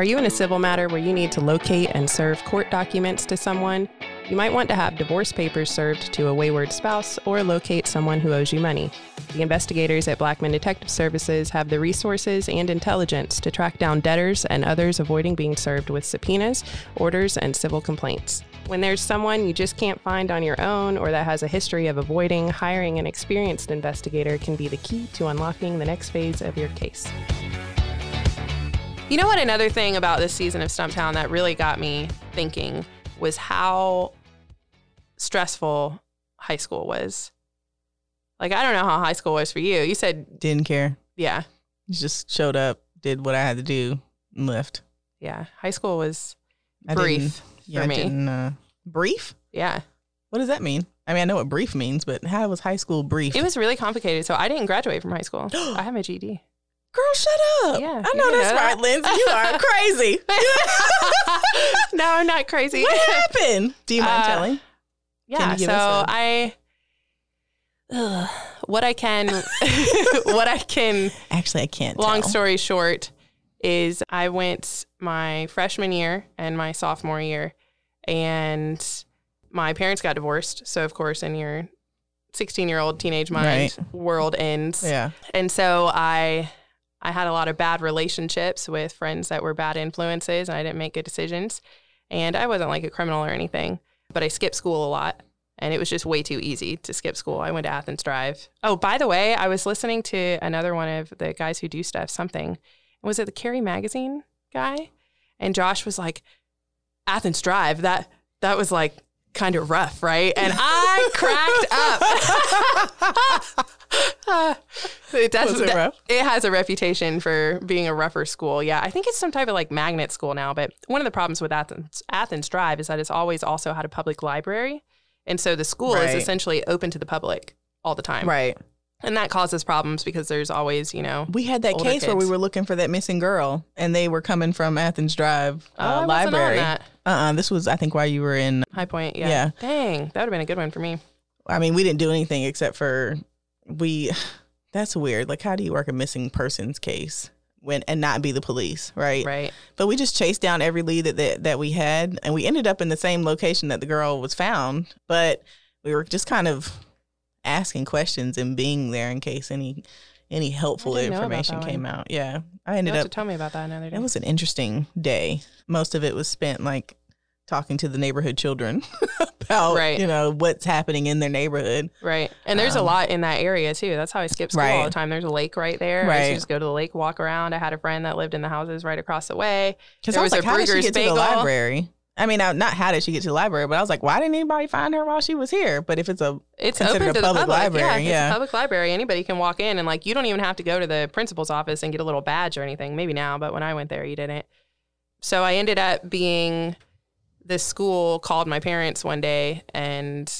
Speaker 2: Are you in a civil matter where you need to locate and serve court documents to someone? You might want to have divorce papers served to a wayward spouse or locate someone who owes you money. The investigators at Blackman Detective Services have the resources and intelligence to track down debtors and others avoiding being served with subpoenas, orders, and civil complaints. When there's someone you just can't find on your own or that has a history of avoiding, hiring an experienced investigator can be the key to unlocking the next phase of your case. You know what? Another thing about this season of Stumptown that really got me thinking was how stressful high school was. Like, I don't know how high school was for you. You said,
Speaker 3: Didn't care.
Speaker 2: yeah,
Speaker 3: Just showed up, did what I had to do, and left.
Speaker 2: yeah. High school was
Speaker 3: I
Speaker 2: brief
Speaker 3: didn't- Yeah,
Speaker 2: for
Speaker 3: I
Speaker 2: me.
Speaker 3: didn't, uh, brief?
Speaker 2: Yeah.
Speaker 3: What does that mean? I mean, I know what brief means, but how was high school brief?
Speaker 2: It was really complicated. So I didn't graduate from high school. I have my GED.
Speaker 3: Girl, shut up.
Speaker 2: Yeah,
Speaker 3: I know that's
Speaker 2: know
Speaker 3: right,
Speaker 2: that?
Speaker 3: Lindsay. You are crazy.
Speaker 2: no, I'm not crazy.
Speaker 3: what happened? Do you mind
Speaker 2: Uh,
Speaker 3: telling?
Speaker 2: Yeah. So
Speaker 3: a-
Speaker 2: I, Ugh. what I can, what I can
Speaker 3: Actually, I can't.
Speaker 2: long
Speaker 3: tell.
Speaker 2: story short is I went my freshman year and my sophomore year, and my parents got divorced. So of course, in your 16 year old teenage mind,
Speaker 3: Right.
Speaker 2: world ends.
Speaker 3: Yeah.
Speaker 2: And so I I had a lot of bad relationships with friends that were bad influences and I didn't make good decisions. And I wasn't like a criminal or anything, but I skipped school a lot and it was just way too easy to skip school. I went to Athens Drive. Oh, by the way, I was listening to another one of the guys who do stuff, something. Was it the Cary Magazine guy? And Josh was like, Athens Drive, that that was like kind of rough, right? And I cracked up. it does,
Speaker 3: Was it rough?
Speaker 2: it has a reputation for being a rougher school. Yeah, I think it's some type of like magnet school now. But one of the problems with Athens Athens Drive is that it's always also had a public library, and so the school
Speaker 3: Right.
Speaker 2: is essentially open to the public all the time.
Speaker 3: Right.
Speaker 2: and that causes problems because there's always you know.
Speaker 3: We had that case where we were looking for that missing girl, and they were coming from Athens Drive
Speaker 2: Oh,
Speaker 3: uh,
Speaker 2: on
Speaker 3: library.
Speaker 2: That.
Speaker 3: Uh, uh this was I think while you were in.
Speaker 2: High Point, yeah.
Speaker 3: Yeah.
Speaker 2: Dang, that would have been a good one for me.
Speaker 3: I mean, we didn't do anything except for we. That's weird. Like, how do you work a missing persons case when and not be the police, right?
Speaker 2: Right.
Speaker 3: But we just chased down every lead that, that that we had, and we ended up in the same location that the girl was found. But we were just kind of asking questions and being there in case any any helpful
Speaker 2: didn't know about
Speaker 3: information came
Speaker 2: one.
Speaker 3: out. Yeah, I ended
Speaker 2: have
Speaker 3: up.
Speaker 2: tell me about that another day.
Speaker 3: It was an interesting day. Most of it was spent like talking to the neighborhood children about
Speaker 2: Right.
Speaker 3: you know what's happening in their neighborhood.
Speaker 2: Right. And there's a
Speaker 3: Um,
Speaker 2: lot in that area too. That's how I skip school all the time. There's a lake right there. I used
Speaker 3: Right.
Speaker 2: to just go to the lake, walk around. I had a friend that lived in the houses right across the way.
Speaker 3: Because
Speaker 2: There
Speaker 3: I was,
Speaker 2: was
Speaker 3: like,
Speaker 2: a
Speaker 3: how did she get to the library? I mean, I- not how did she get to the library, but I was like, why didn't anybody find her while she was here? But if it's a
Speaker 2: It's
Speaker 3: Considered
Speaker 2: open
Speaker 3: a
Speaker 2: to the
Speaker 3: public
Speaker 2: public.
Speaker 3: library,
Speaker 2: yeah, it's a public library. Anybody can walk in and like you don't even have to go to the principal's office and get a little badge or anything. Maybe now, but when I went there, you didn't. So I ended up being this school called my parents one day and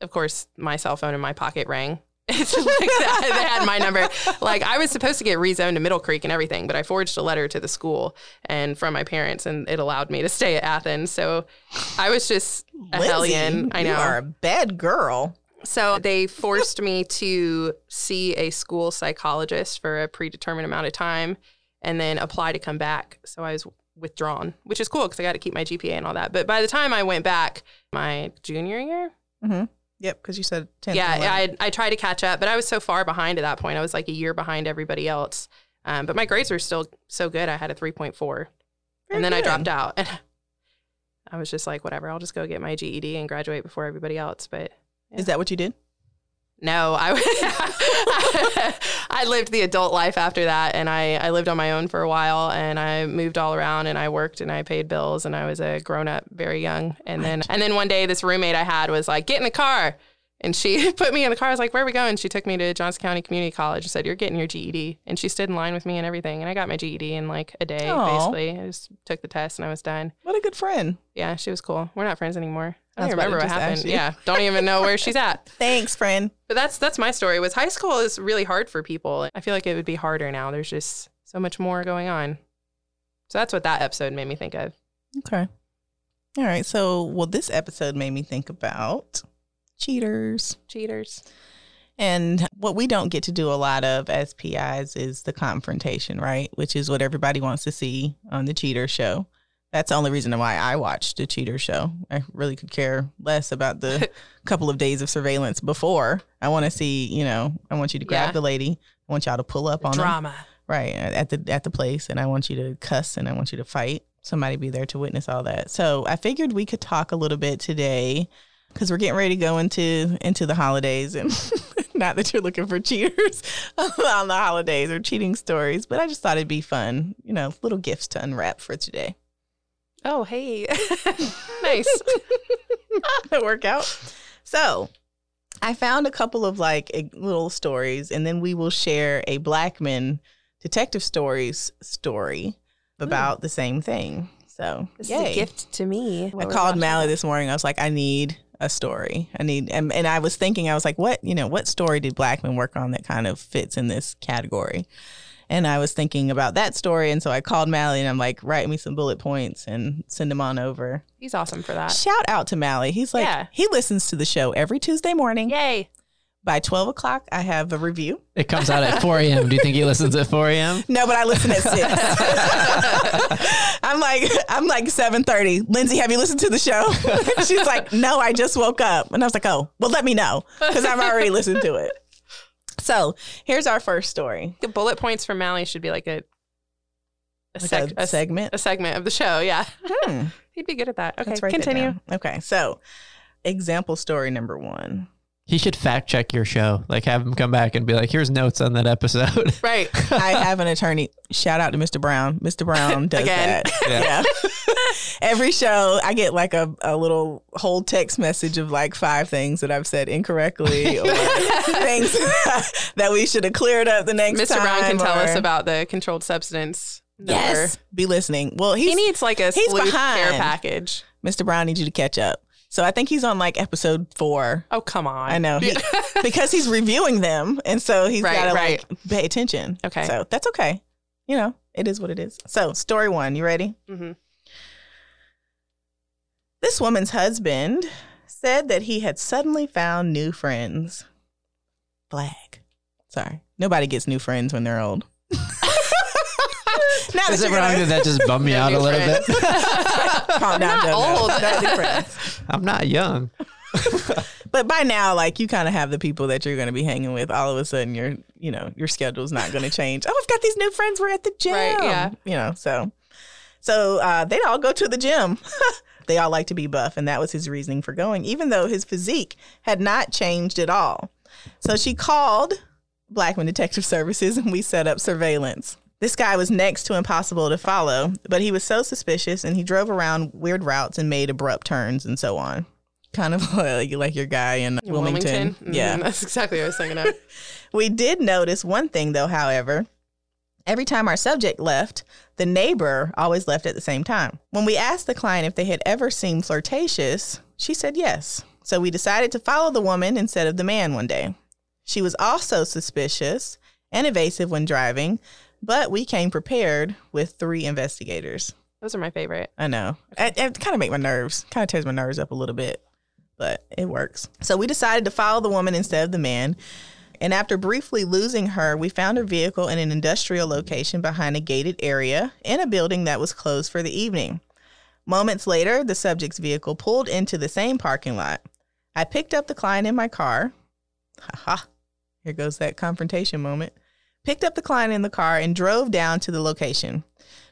Speaker 2: of course my cell phone in my pocket rang. It's like that. They had my number. Like I was supposed to get rezoned to Middle Creek and everything, but I forged a letter to the school and from my parents, and it allowed me to stay at Athens. So I was just a
Speaker 3: Lindsay,
Speaker 2: hellion. I know.
Speaker 3: you are a bad girl.
Speaker 2: So they forced me to see a school psychologist for a predetermined amount of time and then apply to come back. So I was withdrawn, which is cool because I got to keep my GPA and all that. But by the time I went back, my junior year,
Speaker 3: Mm-hmm. Yep, because you said 10.
Speaker 2: yeah, I, I tried to catch up, but I was so far behind at that point. I was like a year behind everybody else. Um, but my grades were still so good. I had a 3.4. and then I dropped out. And I was just like, whatever, I'll just go get my GED and graduate before everybody else. But
Speaker 3: Is that what you did?
Speaker 2: No, I I lived the adult life after that, and I I lived on my own for a while, and I moved all around, and I worked, and I paid bills, and I was a grown up very young, and then and then one day this roommate I had was like, "Get in the car." And she put me in the car. I was like, "Where are we going?" She took me to Johnson County Community College and said, "You're getting your GED." And she stood in line with me and everything. And I got my GED in like a day,
Speaker 3: Aw.
Speaker 2: basically. I just took the test and I was done.
Speaker 3: What a good friend.
Speaker 2: Yeah, she was cool. We're not friends anymore. I don't remember what happened. Yeah, don't even know where she's at.
Speaker 3: Thanks, friend.
Speaker 2: But that's that's my story. Was high school is really hard for people. I feel like it would be harder now. There's just so much more going on. So that's what that episode made me think of.
Speaker 3: Okay. All right. So, well, this episode made me think about cheaters.
Speaker 2: Cheaters.
Speaker 3: And what we don't get to do a lot of as PIs is the confrontation, right? Which is what everybody wants to see on the cheater show. That's the only reason why I watched the cheater show. I really could care less about the couple of days of surveillance before. I want to see, you know, I want you to grab
Speaker 2: Yeah.
Speaker 3: the lady. I want y'all to pull up on them.
Speaker 2: Drama.
Speaker 3: right uh, at the at the place and i want you to cuss and i want you to fight somebody be there to witness all that so i figured we could talk a little bit today because we're getting ready to go into into the holidays and not that you're looking for cheaters on the holidays or cheating stories but i just thought it'd be fun you know little gifts to unwrap for today
Speaker 2: Oh, hey. nice.
Speaker 3: that work out so i found a couple of like little stories and then we will share a blackman detective stories story hmm. about the same thing so
Speaker 2: This
Speaker 3: yay.
Speaker 2: is a gift to me.
Speaker 3: I called Mally this morning. I was like, I need a story. I need, and, and I was thinking, I was like, what, you know, what story did Blackman work on that kind of fits in this category? And I was thinking about that story. And so I called Mally and I'm like, write me some bullet points and send them on over.
Speaker 2: He's awesome for that.
Speaker 3: Shout out to Mally. He's like,
Speaker 2: Yeah.
Speaker 3: he listens to the show every Tuesday morning.
Speaker 2: Yay.
Speaker 3: By 12 o'clock, I have a review.
Speaker 1: It comes out at 4 a.m. Do you think he listens at 4 a.m.?
Speaker 3: No, but I listen at six. I'm like, I'm like seven thirty. Lindsay, have you listened to the show? She's like, No, I just woke up, and I was like, Oh, well, let me know because I've already listened to it. So here's our first story.
Speaker 2: The bullet points from Mally should be like a a,
Speaker 3: Like
Speaker 2: sec-
Speaker 3: a
Speaker 2: a,
Speaker 3: segment.
Speaker 2: a segment of the show. Yeah.
Speaker 3: Hmm,
Speaker 2: He'd be good at that. Okay,
Speaker 3: let's
Speaker 2: continue.
Speaker 3: Okay, so example story number one.
Speaker 1: He should fact check your show. Like have him come back and be like, here's notes on that episode.
Speaker 2: Right.
Speaker 3: I have an attorney. Shout out to Mr. Brown. Mr. Brown does
Speaker 2: Again.
Speaker 3: that.
Speaker 1: Yeah.
Speaker 3: Yeah. Every show, I get like a, a little whole text message of like five things that I've said incorrectly or things that we should have cleared up the next
Speaker 2: Mr.
Speaker 3: time.
Speaker 2: Brown can tell us about the controlled substance. number.
Speaker 3: Yes. Be listening. Well, he's,
Speaker 2: He needs like a
Speaker 3: he's behind.
Speaker 2: care package.
Speaker 3: Mr. Brown needs you to catch up. So I think he's on like episode four.
Speaker 2: Oh, come on.
Speaker 3: I know. He, because he's reviewing them. And so he's
Speaker 2: Right,
Speaker 3: got to
Speaker 2: right.
Speaker 3: like pay attention.
Speaker 2: Okay.
Speaker 3: So that's okay. You know, it is what it is. So, story one, you ready?
Speaker 2: Mhm.
Speaker 3: This woman's husband said that he had suddenly found new friends. Flag. Sorry. Nobody gets new friends when they're old. Now
Speaker 1: Is it wrong
Speaker 3: gonna-
Speaker 1: that that just bummed me out a little
Speaker 2: friends.
Speaker 1: bit?
Speaker 3: Calm down,
Speaker 2: not
Speaker 3: Joe.
Speaker 2: old.
Speaker 3: No new friends.
Speaker 1: I'm not young.
Speaker 3: But by now, like you kind of have the people that you're going to be hanging with. All of a sudden, your you know your schedule's not going to change. Oh, I've got these new friends. We're at the gym.
Speaker 2: Right, yeah.
Speaker 3: You know, so so uh, they'd all go to the gym. they all like to be buff, and that was his reasoning for going, even though his physique had not changed at all. So she called Blackman Detective Services, and we set up surveillance. This guy was next to impossible to follow, but he was so suspicious, and he drove around weird routes and made abrupt turns and so on. Kind of like, like your guy in
Speaker 2: In
Speaker 3: Wilmington.
Speaker 2: Mhm,
Speaker 3: Yeah.
Speaker 2: That's exactly what I was thinking of.
Speaker 3: We did notice one thing, though, however. Every time our subject left, the neighbor always left at the same time. When we asked the client if they had ever seemed flirtatious, she said yes. So we decided to follow the woman instead of the man one day. She was also suspicious and evasive when driving, but we came prepared with three investigators.
Speaker 2: Those are my favorite.
Speaker 3: I know. It, it kind of make my nerves, kind of tears my nerves up a little bit, but it works. So we decided to follow the woman instead of the man. And after briefly losing her, we found her vehicle in an industrial location behind a gated area in a building that was closed for the evening. Moments later, the subject's vehicle pulled into the same parking lot. I picked up the client in my car. Haha. Here goes that confrontation moment. Picked up the client in the car and drove down to the location.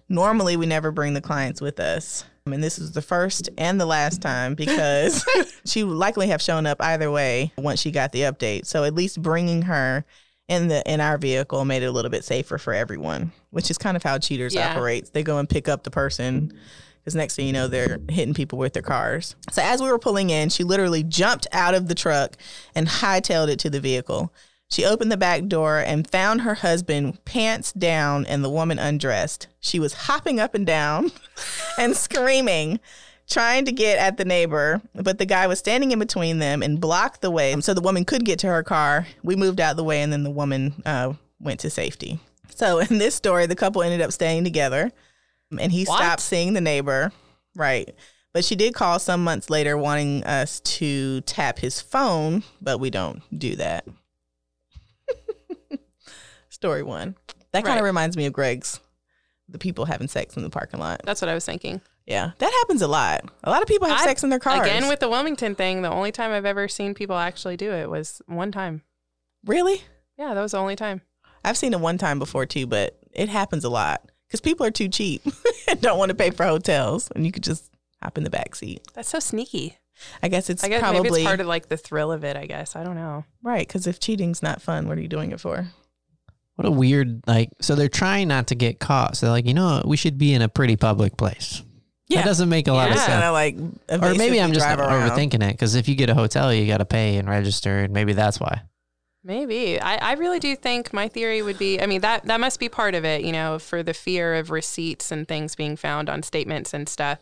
Speaker 3: Normally, we never bring the clients with us. Um, and this is the first and the last time because she would likely have shown up either way once she got the update. So at least bringing her in the in our vehicle made it a little bit safer for everyone, which is kind of how cheaters
Speaker 2: Yeah.
Speaker 3: operate. They go and pick up the person because next thing you know, they're hitting people with their cars. So as we were pulling in, she literally jumped out of the truck and hightailed it to the vehicle. She opened the back door and found her husband pants down and the woman undressed. She was hopping up and down and screaming, trying to get at the neighbor, but the guy was standing in between them and blocked the way so the woman could get to her car. We moved out of the way and then the woman uh, went to safety. So in this story, the couple ended up staying together and he
Speaker 2: What?
Speaker 3: stopped seeing the neighbor. Right. But she did call some months later wanting us to tap his phone, but we don't do that. Story one. That kind
Speaker 2: Right.
Speaker 3: of reminds me of Greg's, the people having sex in the parking lot.
Speaker 2: That's what I was thinking.
Speaker 3: Yeah, that happens a lot. A lot of people have
Speaker 2: I-
Speaker 3: sex in their cars.
Speaker 2: Again, with the Wilmington thing, the only time I've ever seen people actually do it was one time.
Speaker 3: really,
Speaker 2: Yeah, that was the only time.
Speaker 3: I've seen it one time before too, but it happens a lot because people are too cheap and don't want to pay for hotels, and you could just hop in the back seat.
Speaker 2: That's so sneaky.
Speaker 3: I guess it's
Speaker 2: I guess
Speaker 3: probably
Speaker 2: maybe it's part of like the thrill of it. I guess I don't know.
Speaker 3: right because if cheating's not fun, what are you doing it for?
Speaker 1: What a weird like. So they're trying not to get caught. So they're like, you know, what? we should be in a pretty public place.
Speaker 3: Yeah.
Speaker 1: That doesn't make a lot of sense.
Speaker 3: Kind of like,
Speaker 1: Or maybe I'm just
Speaker 3: around.
Speaker 1: overthinking it because if you get a hotel, you got to pay and register, and maybe that's why.
Speaker 2: Maybe I, I really do think my theory would be. I mean that that must be part of it. You know, for the fear of receipts and things being found on statements and stuff.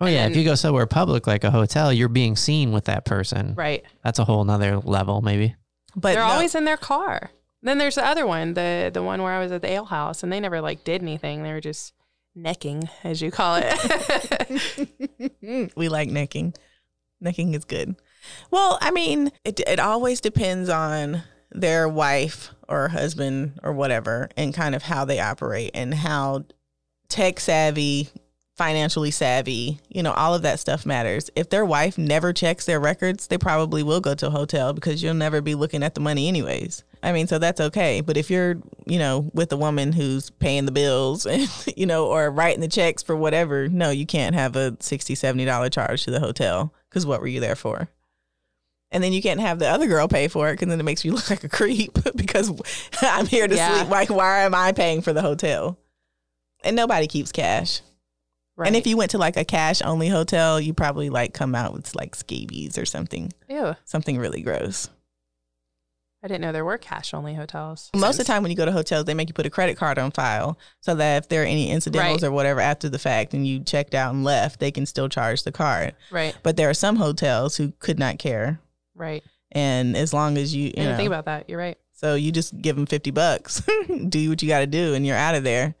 Speaker 1: Oh yeah,
Speaker 2: And-
Speaker 1: if you go somewhere public like a hotel, you're being seen with that person.
Speaker 2: Right.
Speaker 1: That's a whole nother level, maybe.
Speaker 3: But
Speaker 2: They're
Speaker 3: no-
Speaker 2: always in their car. Then there's the other one, the the one where I was at the ale house, and they never like did anything. They were just necking, as you call it.
Speaker 3: we like necking. Necking is good. Well, I mean, it it always depends on their wife or husband or whatever and kind of how they operate and how tech savvy, financially savvy, you know, all of that stuff matters. If their wife never checks their records, they probably will go to a hotel because you'll never be looking at the money anyways. I mean, so that's okay. But if you're, you know, with a woman who's paying the bills and, you know, or writing the checks for whatever, no, you can't have a $60, $70 charge to the hotel because what were you there for? And then you can't have the other girl pay for it because then it makes you look like a creep because I'm here to
Speaker 2: Yeah.
Speaker 3: sleep. Like, why am I paying for the hotel? And nobody keeps cash.
Speaker 2: Right.
Speaker 3: And if you went to like a cash only hotel, you probably like come out with like scabies or something,
Speaker 2: Ew,
Speaker 3: something really gross.
Speaker 2: I didn't know there were cash only hotels.
Speaker 3: Most of the time when you go to hotels, they make you put a credit card on file so that if there are any incidentals
Speaker 2: Right.
Speaker 3: or whatever after the fact and you checked out and left, they can still charge the card.
Speaker 2: Right,
Speaker 3: But there are some hotels who could not care.
Speaker 2: right.
Speaker 3: And as long as you, you
Speaker 2: I didn't
Speaker 3: know,
Speaker 2: think about that. You're right.
Speaker 3: so you just give them 50 bucks, do what you got to do and you're out of there,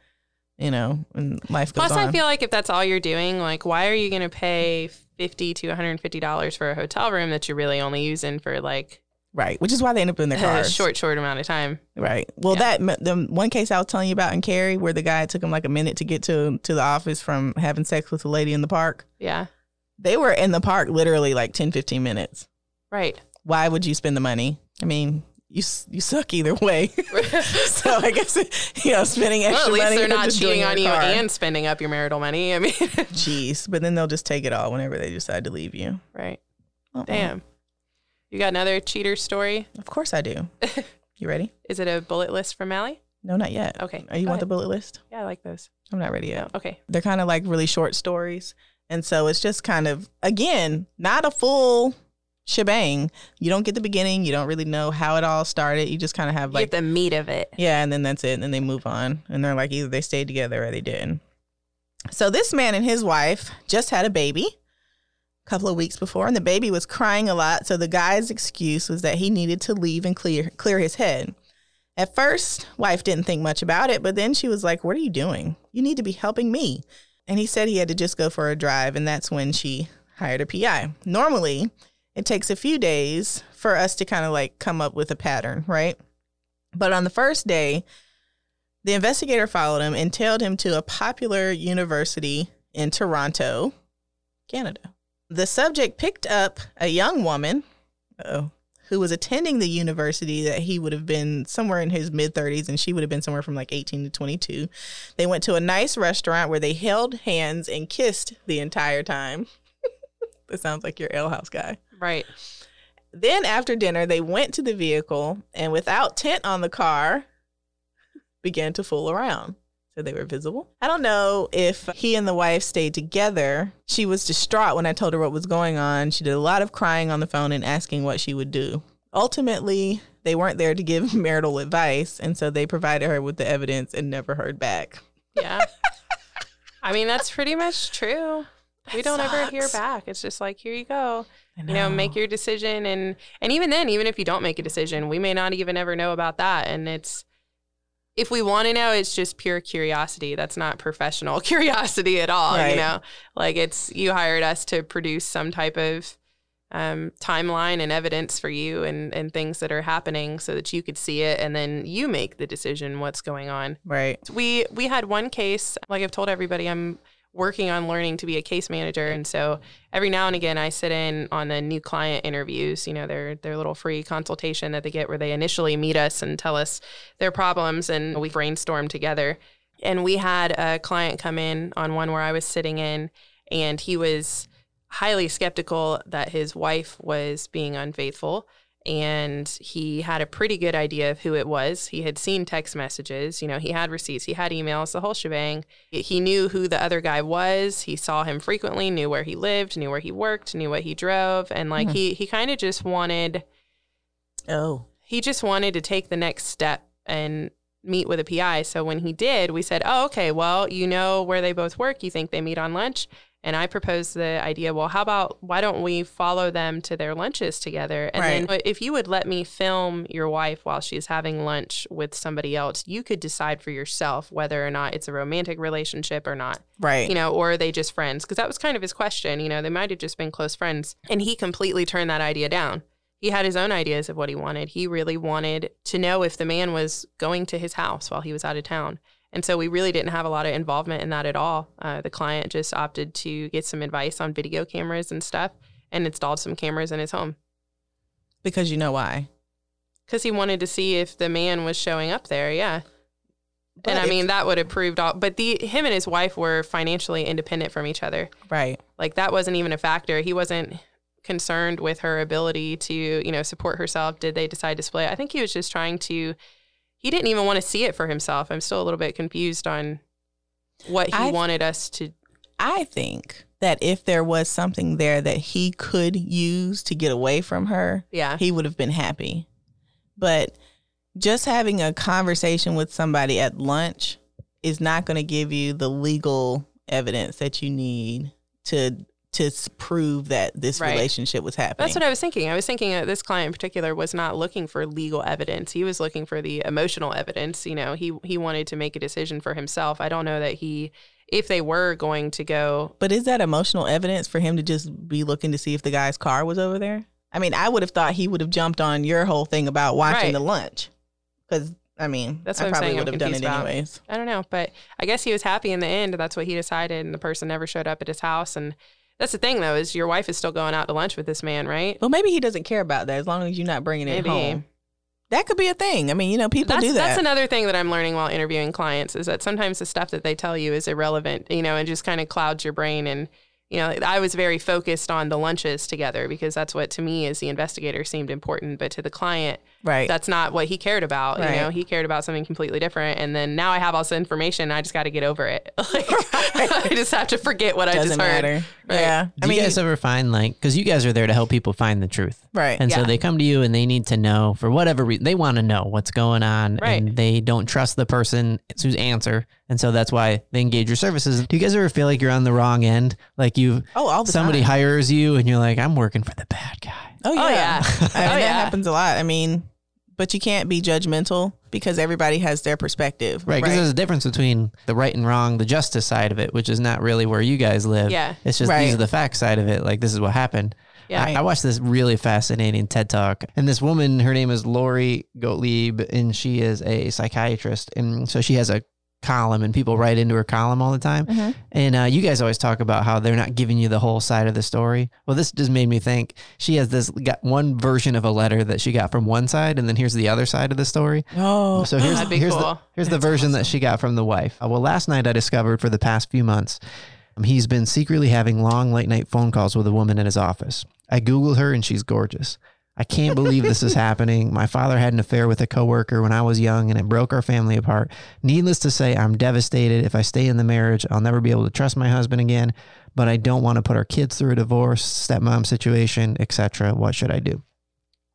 Speaker 3: you know, and life goes
Speaker 2: Plus,
Speaker 3: on.
Speaker 2: I feel like if that's all you're doing, like, why are you going to pay fifty to one hundred and fifty dollars for a hotel room that you're really only using for like
Speaker 3: right. Which is why they end up in their
Speaker 2: a
Speaker 3: cars.
Speaker 2: short, short amount of time?
Speaker 3: Right. Well,
Speaker 2: Yeah.
Speaker 3: that the one case I was telling you about in Cary, where the guy took him like a minute to get to to the office from having sex with a lady in the park.
Speaker 2: Yeah,
Speaker 3: They were in the park literally like 10, 15 minutes.
Speaker 2: right.
Speaker 3: Why would you spend the money? I mean, you you suck either way. so I guess you know spending extra
Speaker 2: well, at least
Speaker 3: money.
Speaker 2: they're not cheating on you
Speaker 3: car.
Speaker 2: and spending up your marital money. I mean,
Speaker 3: Jeez, but then they'll just take it all whenever they decide to leave you.
Speaker 2: right.
Speaker 3: Uh-uh.
Speaker 2: Damn. You got another cheater story?
Speaker 3: Of course I do. You ready?
Speaker 2: Is it a bullet list from Mally?
Speaker 3: No, not yet.
Speaker 2: Okay.
Speaker 3: Oh, you want the bullet list?
Speaker 2: Yeah, I like those.
Speaker 3: I'm not ready yet.
Speaker 2: Yeah. Okay.
Speaker 3: They're kind of like really short stories. And so it's just kind of, again, not a full shebang. You don't get the beginning. You don't really know how it all started. You just kind of have like,
Speaker 2: get the meat of it.
Speaker 3: yeah, and then that's it. And then they move on. And they're like, either they stayed together or they didn't. So this man and his wife just had a baby a couple of weeks before, and the baby was crying a lot. So the guy's excuse was that he needed to leave and clear clear his head. At first, wife didn't think much about it, but then she was like, "What are you doing? You need to be helping me." And he said he had to just go for a drive, and that's when she hired a PI. Normally, it takes a few days for us to kind of like come up with a pattern, right? But on the first day, the investigator followed him and tailed him to a popular university in Toronto, Canada. The subject picked up a young woman, who was attending the university that he would have been somewhere in his mid 30s and she would have been somewhere from like 18 to 22. They went to a nice restaurant where they held hands and kissed the entire time. That sounds like your ale house guy.
Speaker 2: Right.
Speaker 3: Then after dinner, they went to the vehicle and without tent on the car, began to fool around. So they were visible. I don't know if he and the wife stayed together. She was distraught when I told her what was going on. She did a lot of crying on the phone and asking what she would do. Ultimately, they weren't there to give marital advice, and so they provided her with the evidence and never heard back.
Speaker 2: Yeah. I mean, that's pretty much true. We don't ever hear back. It's just like, here you go.
Speaker 3: I
Speaker 2: You know, make your decision and and even then, even if you don't make a decision, we may not even ever know about that. And it's if we want to know, it's just pure curiosity. That's not professional curiosity at all.
Speaker 3: Right.
Speaker 2: You know, like it's you hired us to produce some type of um, timeline and evidence for you and and things that are happening so that you could see it and then you make the decision what's going on.
Speaker 3: right.
Speaker 2: We we had one case, like I've told everybody, I'm working on learning to be a case manager, and so every now and again I sit in on the new client interviews. You know, their their little free consultation that they get where they initially meet us and tell us their problems, and we brainstorm together. And we had a client come in on one where I was sitting in, and he was highly skeptical that his wife was being unfaithful and he had a pretty good idea of who it was. He had seen text messages, you know, he had receipts, he had emails, the whole shebang. He knew who the other guy was. He saw him frequently, knew where he lived, knew where he worked, knew what he drove, and like mm-hmm. he he kind of just wanted
Speaker 3: Oh.
Speaker 2: he just wanted to take the next step and meet with a PI. So when he did, we said, "Oh, okay. Well, you know where they both work. You think they meet on lunch?" And I proposed the idea. Well, how about why don't we follow them to their lunches together? And then if you would let me film your wife while she's having lunch with somebody else, you could decide for yourself whether or not it's a romantic relationship or not
Speaker 3: Right.
Speaker 2: you know, or are they just friends? Because that was kind of his question. You know, they might have just been close friends. And he completely turned that idea down. He had his own ideas of what he wanted. He really wanted to know if the man was going to his house while he was out of town. And so we really didn't have a lot of involvement in that at all. Uh, the client just opted to get some advice on video cameras and stuff and installed some cameras in his home
Speaker 3: because you know why.
Speaker 2: because he wanted to see if the man was showing up there. Yeah.
Speaker 3: But
Speaker 2: and I mean, that would have proved all, but the him and his wife were financially independent from each other.
Speaker 3: Right.
Speaker 2: like that wasn't even a factor he wasn't concerned with her ability to you know support herself did they decide to split i think he was just trying to he didn't even want to see it for himself i'm still a little bit confused on what he
Speaker 3: I-
Speaker 2: wanted us to
Speaker 3: I think that if there was something there that he could use to get away from her,
Speaker 2: yeah
Speaker 3: he would have been happy. But just having a conversation with somebody at lunch is not going to give you the legal evidence that you need to to prove that this
Speaker 2: Right.
Speaker 3: relationship was happening.
Speaker 2: that's what i was thinking i was thinking that this client in particular was not looking for legal evidence he was looking for the emotional evidence you know he he wanted to make a decision for himself i don't know that he if they were going to go
Speaker 3: But is that emotional evidence for him to just be looking to see if the guy's car was over there? I mean, I would have thought he would have jumped on your whole thing about watching
Speaker 2: Right.
Speaker 3: the lunch. Because, I mean,
Speaker 2: That's
Speaker 3: I
Speaker 2: what I'm
Speaker 3: probably
Speaker 2: saying I'm
Speaker 3: would have done it
Speaker 2: about.
Speaker 3: anyways.
Speaker 2: I don't know, but I guess he was happy in the end. That's what he decided, and the person never showed up at his house. And that's the thing, though, is your wife is still going out to lunch with this man, right?
Speaker 3: Well, maybe he doesn't care about that as long as you're not bringing it
Speaker 2: Maybe.
Speaker 3: home. That could be a thing. I mean, you know, people
Speaker 2: That's
Speaker 3: do that.
Speaker 2: that's another thing that I'm learning while interviewing clients is that sometimes the stuff that they tell you is irrelevant, you know, and just kind of clouds your brain. And you know, I was very focused on the lunches together because that's what to me as the investigator seemed important, but to the client,
Speaker 3: right.
Speaker 2: that's not what he cared about.
Speaker 3: Right.
Speaker 2: You know, he cared about something completely different. And then now I have all this information. I just got to get over it. Like, I just have to forget what I
Speaker 3: doesn't
Speaker 2: just heard.
Speaker 3: matter.
Speaker 2: Right.
Speaker 3: Yeah.
Speaker 1: Do you guys ever find like because you guys are there to help people find the truth,
Speaker 3: right.
Speaker 1: and so they come to you and they need to know for whatever reason they want to know what's going on,
Speaker 2: Right.
Speaker 1: and they don't trust the person whose answer, and so that's why they engage your services. Do you guys ever feel like you're on the wrong end, like you
Speaker 3: oh, all the
Speaker 1: somebody
Speaker 3: time.
Speaker 1: hires you and you're like, I'm working for the bad guy.
Speaker 3: Oh, yeah.
Speaker 2: Oh, yeah.
Speaker 3: I oh, mean,
Speaker 2: Oh,
Speaker 3: that
Speaker 2: yeah.
Speaker 3: happens a lot. I mean, but you can't be judgmental because everybody has their perspective.
Speaker 1: Right, because there's a difference between the right and wrong, the justice side of it, which is not really where you guys live.
Speaker 2: Yeah.
Speaker 1: It's just
Speaker 3: Right.
Speaker 1: these are the facts side of it. Like this is what happened.
Speaker 2: Yeah.
Speaker 1: I, I watched this really fascinating TED talk, and this woman, her name is Lori Gottlieb, and she is a psychiatrist, and so she has a column, and people write into her column all the time.
Speaker 3: Mm-hmm.
Speaker 1: And uh, you guys always talk about how they're not giving you the whole side of the story. Well, this just made me think she has this got one version of a letter that she got from one side, and then here's the other side of the story.
Speaker 3: Oh,
Speaker 1: So here's here's the
Speaker 2: cool.
Speaker 1: here's the version that she got from the wife. Uh, well, last night I discovered for the past few months um, he's been secretly having long late night phone calls with a woman in his office. I googled her and she's gorgeous. I can't believe this is happening. My father had an affair with a coworker when I was young and it broke our family apart. Needless to say, I'm devastated. If I stay in the marriage, I'll never be able to trust my husband again, but I don't want to put our kids through a divorce, stepmom situation, etc. What should I do?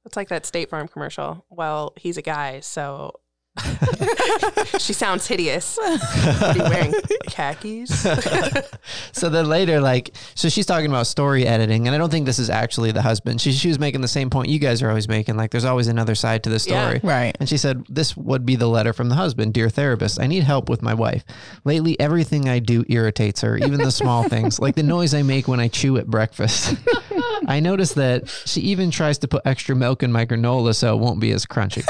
Speaker 2: It's like that State Farm commercial. Well, he's a guy, so she sounds hideous. Are you wearing khakis?
Speaker 1: so then later, like, so she's talking about story editing, and I don't think this is actually the husband. She, she was making the same point you guys are always making. Like, there's always another side to the
Speaker 2: Yeah.
Speaker 1: story.
Speaker 3: right.
Speaker 1: And she said, This would be the letter from the husband. Dear therapist, I need help with my wife. Lately, everything I do irritates her, even the small things, like the noise I make when I chew at breakfast. I notice that she even tries to put extra milk in my granola so it won't be as crunchy.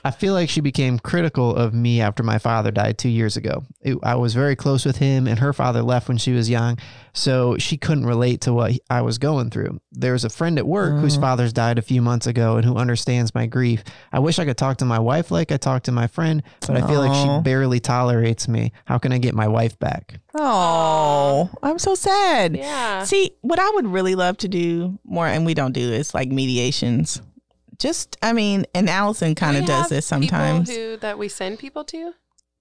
Speaker 1: I feel like she became critical of me after my father died two years ago. It- I was very close with him, and her father left when she was young, so she couldn't relate to what I was going through. There's a friend at work whose mm. father's died a few months ago and who understands my grief. I wish I could talk to my wife like I talked to my friend, but I feel like she barely tolerates me. How can I get my wife back?
Speaker 3: Oh, I'm so sad.
Speaker 2: yeah.
Speaker 3: See, what I would really love to do more, and we don't do this, like mediations. Just, I mean, and Allison kind of does this sometimes.
Speaker 2: Who, that we send people to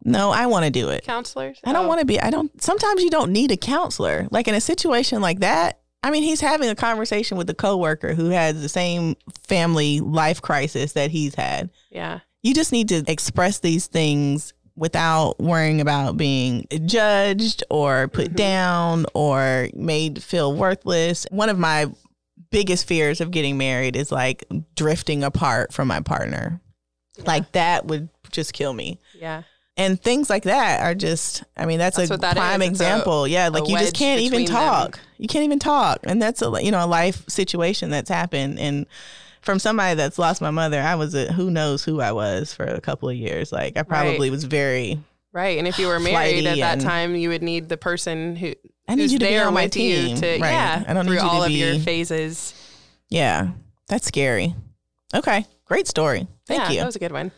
Speaker 3: No, I want to do it.
Speaker 2: counselors.
Speaker 3: I don't
Speaker 2: Oh,
Speaker 3: want to be. I don't. Sometimes you don't need a counselor. Like in a situation like that. I mean, he's having a conversation with a coworker who has the same family life crisis that he's had.
Speaker 2: Yeah.
Speaker 3: You just need to express these things without worrying about being judged or put
Speaker 2: Mhm.
Speaker 3: down or made feel worthless. One of my biggest fears of getting married is like drifting apart from my partner. Like that would just kill me
Speaker 2: Yeah.
Speaker 3: and things like that are just i mean that's,
Speaker 2: That's
Speaker 3: a
Speaker 2: that
Speaker 3: prime
Speaker 2: is. It's a-
Speaker 3: example yeah like you just can't even
Speaker 2: between them.
Speaker 3: talk you can't even talk and that's a you know a life situation that's happened and from somebody that's lost my mother i was a who knows who i was for a couple of years like i probably
Speaker 2: Right.
Speaker 3: was very
Speaker 2: Right. And if you were married at that time, you would need the person who
Speaker 3: i need you to
Speaker 2: there
Speaker 3: be on my team
Speaker 2: to
Speaker 3: right
Speaker 2: yeah
Speaker 3: i don't
Speaker 2: through
Speaker 3: need you
Speaker 2: all
Speaker 3: to
Speaker 2: of
Speaker 3: be
Speaker 2: your phases.
Speaker 3: yeah that's scary okay great story thank
Speaker 2: yeah,
Speaker 3: you
Speaker 2: That was a good one.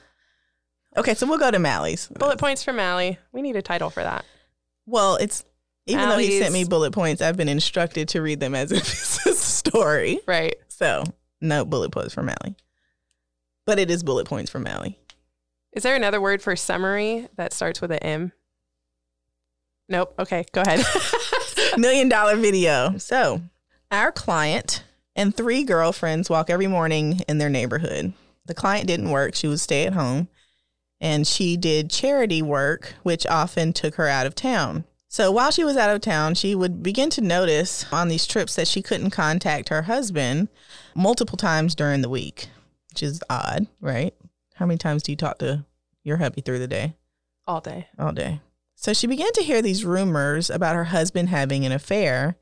Speaker 3: okay so we'll go to mally's
Speaker 2: Bullet points for Mally. We need a title for that.
Speaker 3: well it's even though he sent me bullet points i've been instructed to read them as if it's a story
Speaker 2: Right.
Speaker 3: So no bullet points for Mally. But it is bullet points for Mally.
Speaker 2: Is there another word for summary that starts with an M? Nope. Okay, go ahead.
Speaker 3: Million dollar video. So our client and three girlfriends walk every morning in their neighborhood. The client didn't work, she would stay at home. And she did charity work, which often took her out of town. So while she was out of town, she would begin to notice on these trips that she couldn't contact her husband multiple times during the week, which is odd, right? How many times do you talk to your hubby through the day?
Speaker 2: All day.
Speaker 3: all day. So she began to hear these rumors about her husband having an affair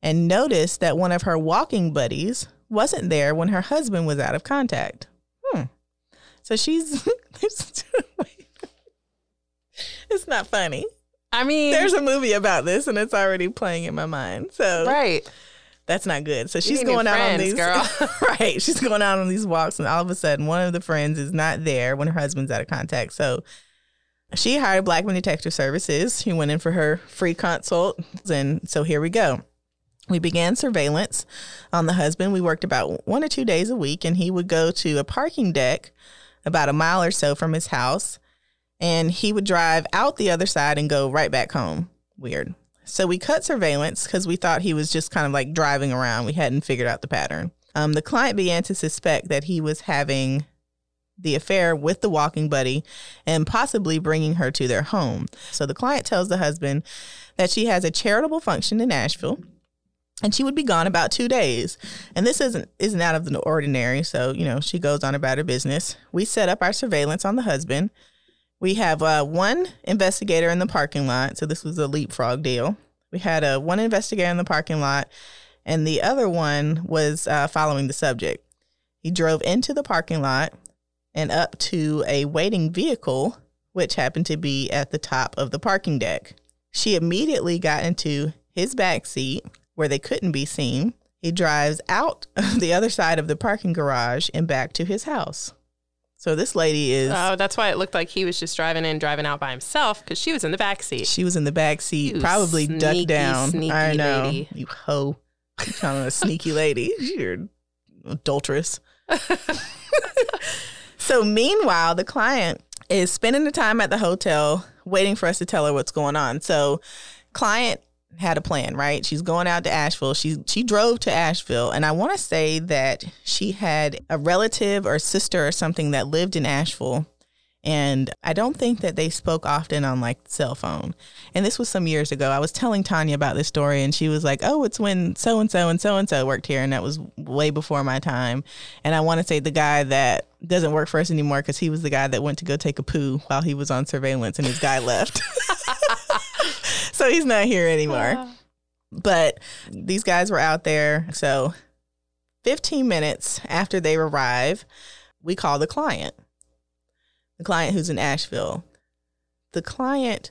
Speaker 3: and noticed that one of her walking buddies wasn't there when her husband was out of contact. Hmm. So she's. it's not funny.
Speaker 2: I mean,
Speaker 3: There's a movie about this and it's already playing in my mind. So
Speaker 2: right.
Speaker 3: that's not good. So she's going out on these
Speaker 2: girl.
Speaker 3: right. She's going out on these walks, and all of a sudden, one of the friends is not there when her husband's out of contact. So she hired Blackman Detective Services. He went in for her free consult, and so here we go. We began surveillance on the husband. We worked about one or two days a week, and he would go to a parking deck about a mile or so from his house, and he would drive out the other side and go right back home. Weird. So we cut surveillance because we thought he was just kind of like driving around. We hadn't figured out the pattern. Um, the client began to suspect that he was having the affair with the walking buddy and possibly bringing her to their home. So the client tells the husband that she has a charitable function in Asheville and she would be gone about two days. And this isn't isn't out of the ordinary. So you know she goes on about her business. We set up our surveillance on the husband. We have uh, one investigator in the parking lot. So this was a leapfrog deal. We had a one investigator in the parking lot, and the other one was uh, following the subject. He drove into the parking lot and up to a waiting vehicle which happened to be at the top of the parking deck. She immediately got into his back seat where they couldn't be seen. He drives out the other side of the parking garage and back to his house. So this lady is
Speaker 2: Oh, that's why it looked like he was just driving in, driving out by himself because she was in the back seat.
Speaker 3: she was in the back seat,
Speaker 2: You
Speaker 3: probably
Speaker 2: sneaky,
Speaker 3: ducked down.
Speaker 2: sneaky
Speaker 3: I know.
Speaker 2: lady.
Speaker 3: You hoe. You kind of a sneaky lady. You're adulteress. so meanwhile, the client is spending the time at the hotel waiting for us to tell her what's going on. So client had a plan, right? She's going out to Asheville. She she drove to Asheville and I want to say that she had a relative or sister or something that lived in Asheville. And I don't think that they spoke often on like cell phone. And this was some years ago. I was telling Tanya about this story and she was like, "Oh, it's when so and so and so and so worked here." And that was way before my time. And I want to say the guy that doesn't work for us anymore cuz he was the guy that went to go take a poo while he was on surveillance and his guy left. so he's not here anymore. But these guys were out there. So 15 minutes after they arrive, we call the client. The client who's in Asheville. The client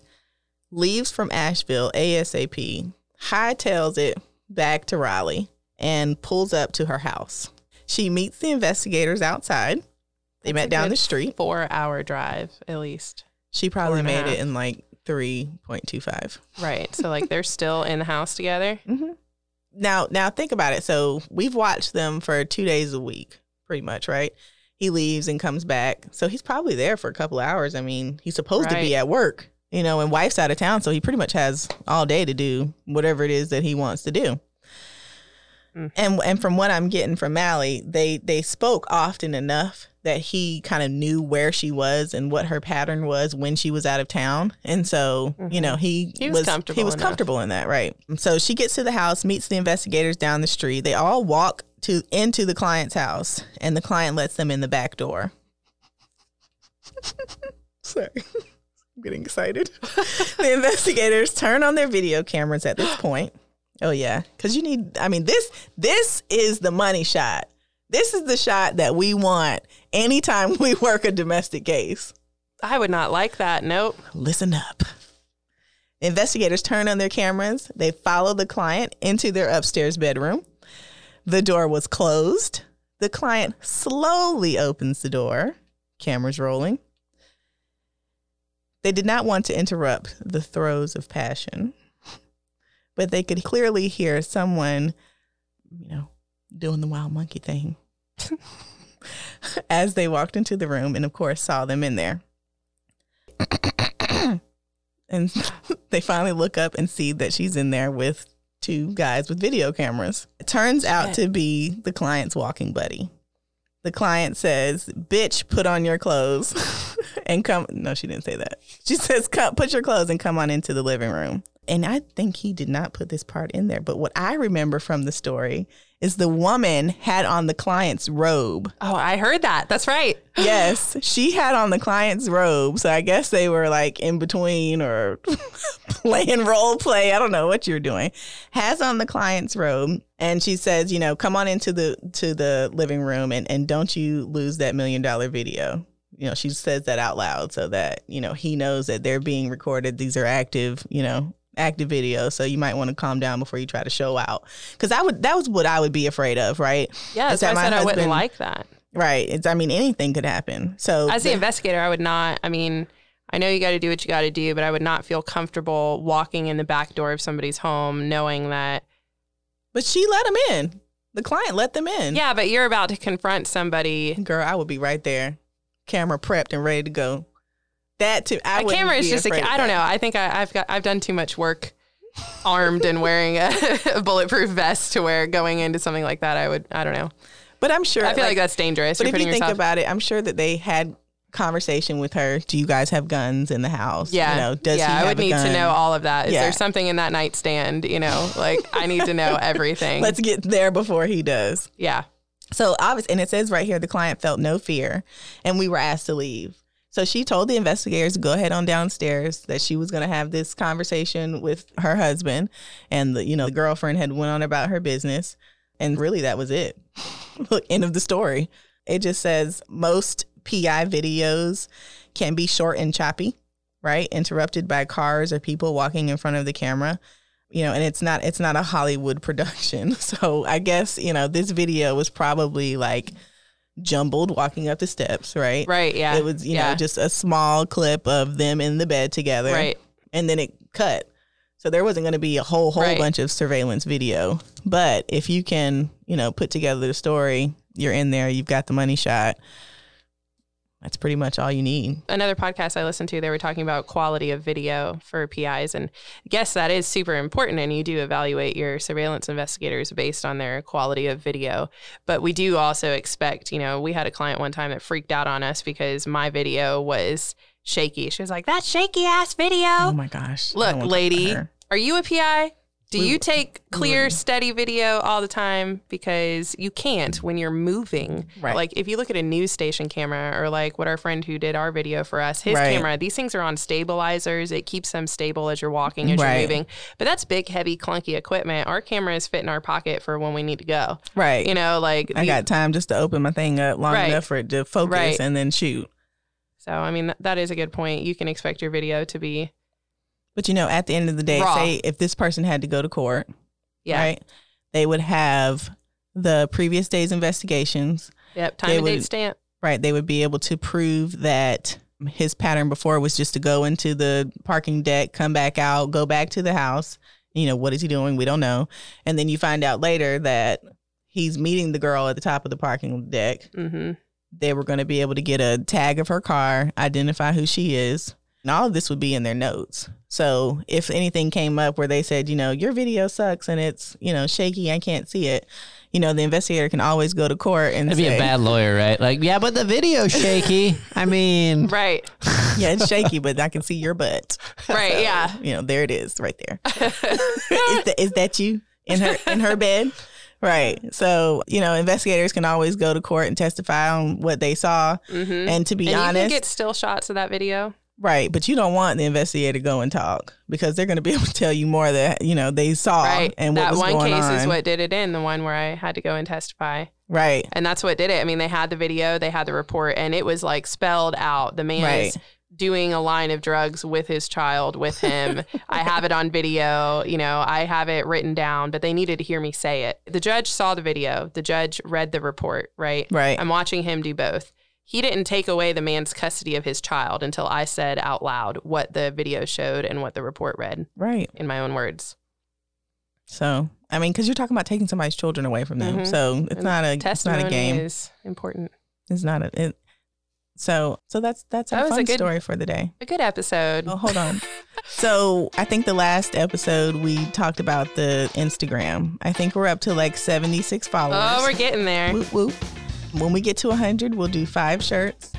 Speaker 3: leaves from Asheville ASAP, hightails it back to Raleigh, and pulls up to her house. She meets the investigators outside. They
Speaker 2: That's
Speaker 3: met down the street.
Speaker 2: Four hour drive at least.
Speaker 3: She probably made it in like 3.25.
Speaker 2: Right. So like they're still in the house together.
Speaker 3: Mm-hmm. Now, now think about it. So we've watched them for two days a week, pretty much, right? He leaves and comes back, so he's probably there for a couple of hours. I mean, he's supposed to be at work, you know, and wife's out of town, so he pretty much has all day to do whatever it is that he wants to do.
Speaker 2: Mm.
Speaker 3: And and from what I'm getting from Mally, they they spoke often enough that he kind of knew where she was and what her pattern was when she was out of town, and so you know he
Speaker 2: Mm-hmm. He was comfortable
Speaker 3: He was
Speaker 2: enough.
Speaker 3: comfortable in that, right? So she gets to the house, meets the investigators down the street. They all walk to into the client's house, and the client lets them in the back door. Sorry. I'm getting excited. the investigators turn on their video cameras at this point. Oh yeah, cuz you need I mean this this is the money shot. This is the shot that we want anytime we work a domestic case.
Speaker 2: I would not like that. Nope.
Speaker 3: Listen up. Investigators turn on their cameras. They follow the client into their upstairs bedroom. The door was closed. The client slowly opens the door. Cameras rolling. They did not want to interrupt the throes of passion, but they could clearly hear someone, you know, doing the wild monkey thing as they walked into the room and, of course, saw them in there. and they finally look up and see that she's in there with two guys with video cameras. It turns out to be the client's walking buddy. The client says, "Bitch, put on your clothes and come." No, she didn't say that. She says, "Come, put your clothes and come on into the living room." And I think he did not put this part in there, but what I remember from the story is the woman had on the client's robe.
Speaker 2: Oh, I heard that. That's right.
Speaker 3: Yes, she had on the client's robe. So I guess they were like in between or playing role play. I don't know what you're doing. Has on the client's robe and she says, you know, come on into the to the living room and and don't you lose that million dollar video. You know, she says that out loud so that, you know, he knows that they're being recorded. These are active, you know, active video So you might want to calm down before you try to show out. Cuz I would that was what I would be afraid of, right?
Speaker 2: Yeah, that's why I said I wouldn't like that.
Speaker 3: Right. It's I mean anything could happen. So
Speaker 2: As the
Speaker 3: the-
Speaker 2: investigator, I would not. I mean, I know you got to do what you got to do, but I would not feel comfortable walking in the back door of somebody's home knowing that.
Speaker 3: But she let him in. The client let them in.
Speaker 2: Yeah, but you're about to confront somebody.
Speaker 3: Girl, I would be right there, camera prepped and ready to go. That too. I
Speaker 2: a camera is just a. I don't know. I think I, I've got. I've done too much work, armed and wearing a, a bulletproof vest to wear going into something like that, I would. I don't know.
Speaker 3: But I'm sure.
Speaker 2: I feel like, that's dangerous.
Speaker 3: But
Speaker 2: You're
Speaker 3: if you think
Speaker 2: yourself.
Speaker 3: about it, I'm sure that they had conversation with her. Do you guys have guns in the house?
Speaker 2: yeah,
Speaker 3: You know, does
Speaker 2: yeah.
Speaker 3: he
Speaker 2: I would need to know all of that. Is
Speaker 3: Yeah.
Speaker 2: there something in that nightstand? You know, like I need to know everything.
Speaker 3: Let's get there before he does.
Speaker 2: yeah.
Speaker 3: So obviously, and it says right here, the client felt no fear, and we were asked to leave. So she told the investigators to go ahead on downstairs that she was going to have this conversation with her husband, and the you know the girlfriend had went on about her business, and really that was it. End of the story. It just says most PI videos can be short and choppy, right? Interrupted by cars or people walking in front of the camera. You know, and it's not it's not a Hollywood production. So I guess, you know, this video was probably like jumbled walking up the steps, right?
Speaker 2: Right. Yeah.
Speaker 3: It was, you
Speaker 2: yeah.
Speaker 3: know, just a small clip of them in the bed together.
Speaker 2: right.
Speaker 3: And then it cut. So there wasn't going to be a whole whole
Speaker 2: Right.
Speaker 3: bunch of surveillance video. But if you can, you know, put together the story, you're in there, you've got the money shot. That's pretty much all you need.
Speaker 2: another podcast I listened to, they were talking about quality of video for PIs. And yes, that is super important. And you do evaluate your surveillance investigators based on their quality of video. But we do also expect, you know, we had a client one time that freaked out on us because my video was shaky. She was like, that shaky ass video.
Speaker 3: Oh my gosh.
Speaker 2: Look, lady, are you a PI? Do
Speaker 3: We-
Speaker 2: you take clear,
Speaker 3: wouldn't.
Speaker 2: steady video all the time? Because you can't when you're moving.
Speaker 3: Right.
Speaker 2: Like if you look at a news station camera or like what our friend who did our video for us, his
Speaker 3: Right.
Speaker 2: camera, these things are on stabilizers. It keeps them stable as you're walking, as
Speaker 3: Right.
Speaker 2: you're moving. But that's big, heavy, clunky equipment. Our cameras fit in our pocket for when we need to go.
Speaker 3: Right.
Speaker 2: You know, like
Speaker 3: I
Speaker 2: the-
Speaker 3: got time just to open my thing up long
Speaker 2: Right.
Speaker 3: enough for it to focus and then shoot.
Speaker 2: so I mean th- that is a good point. You can expect your video to be
Speaker 3: But you know, at the end of the day,
Speaker 2: Raw.
Speaker 3: say if this person had to go to court,
Speaker 2: yeah.
Speaker 3: right? They would have the previous day's investigations,
Speaker 2: Yep. Time
Speaker 3: They
Speaker 2: and date stamp.
Speaker 3: right? They would be able to prove that his pattern before was just to go into the parking deck, come back out, go back to the house. You know, what is he doing? We don't know. And then you find out later that he's meeting the girl at the top of the parking deck.
Speaker 2: Mm-hmm.
Speaker 3: They were going to be able to get a tag of her car, identify who she is. And all of this would be in their notes. So if anything came up where they said, you know, your video sucks and it's, you know, shaky, I can't see it, you know, the investigator can always go to court and
Speaker 1: That'd be a bad lawyer, right? Like, yeah, but the video's shaky. I mean,
Speaker 2: Right.
Speaker 3: yeah, it's shaky, but I can see your butt.
Speaker 2: Right. Yeah.
Speaker 3: You know, there it is right there. is, that, is that you in her in her bed? Right. So, you know, investigators can always go to court and testify on what they saw.
Speaker 2: Mm-hmm.
Speaker 3: And to be
Speaker 2: and
Speaker 3: honest,
Speaker 2: you can get still shots of that video.
Speaker 3: Right, but you don't want the investigator to go and talk because they're going to be able to tell you more that, you know, they saw
Speaker 2: right.
Speaker 3: and what
Speaker 2: that
Speaker 3: was
Speaker 2: one
Speaker 3: going
Speaker 2: case
Speaker 3: on.
Speaker 2: is what did it in, the one where I had to go and testify.
Speaker 3: right.
Speaker 2: And that's what did it. I mean, they had the video, they had the report, and it was like spelled out. The man
Speaker 3: Right.
Speaker 2: is doing a line of drugs with his child with him. I have it on video, you know, I have it written down, but they needed to hear me say it. The judge saw the video, the judge read the report, right?
Speaker 3: Right.
Speaker 2: I'm watching him do both. He didn't take away the man's custody of his child until I said out loud what the video showed and what the report read
Speaker 3: Right.
Speaker 2: in my own words.
Speaker 3: So, I mean, because you're talking about taking somebody's children away from them.
Speaker 2: Mhm.
Speaker 3: So it's
Speaker 2: And
Speaker 3: not a it's not a game.
Speaker 2: is important.
Speaker 3: It's not a. It, so so that's that's
Speaker 2: That
Speaker 3: our fun
Speaker 2: good-
Speaker 3: story for the day.
Speaker 2: A good episode.
Speaker 3: Oh, hold on. so I think the last episode we talked about the Instagram. I think we're up to like 76 followers.
Speaker 2: Oh, we're getting there.
Speaker 3: whoop whoop. When we get to 100, we'll do five shirts.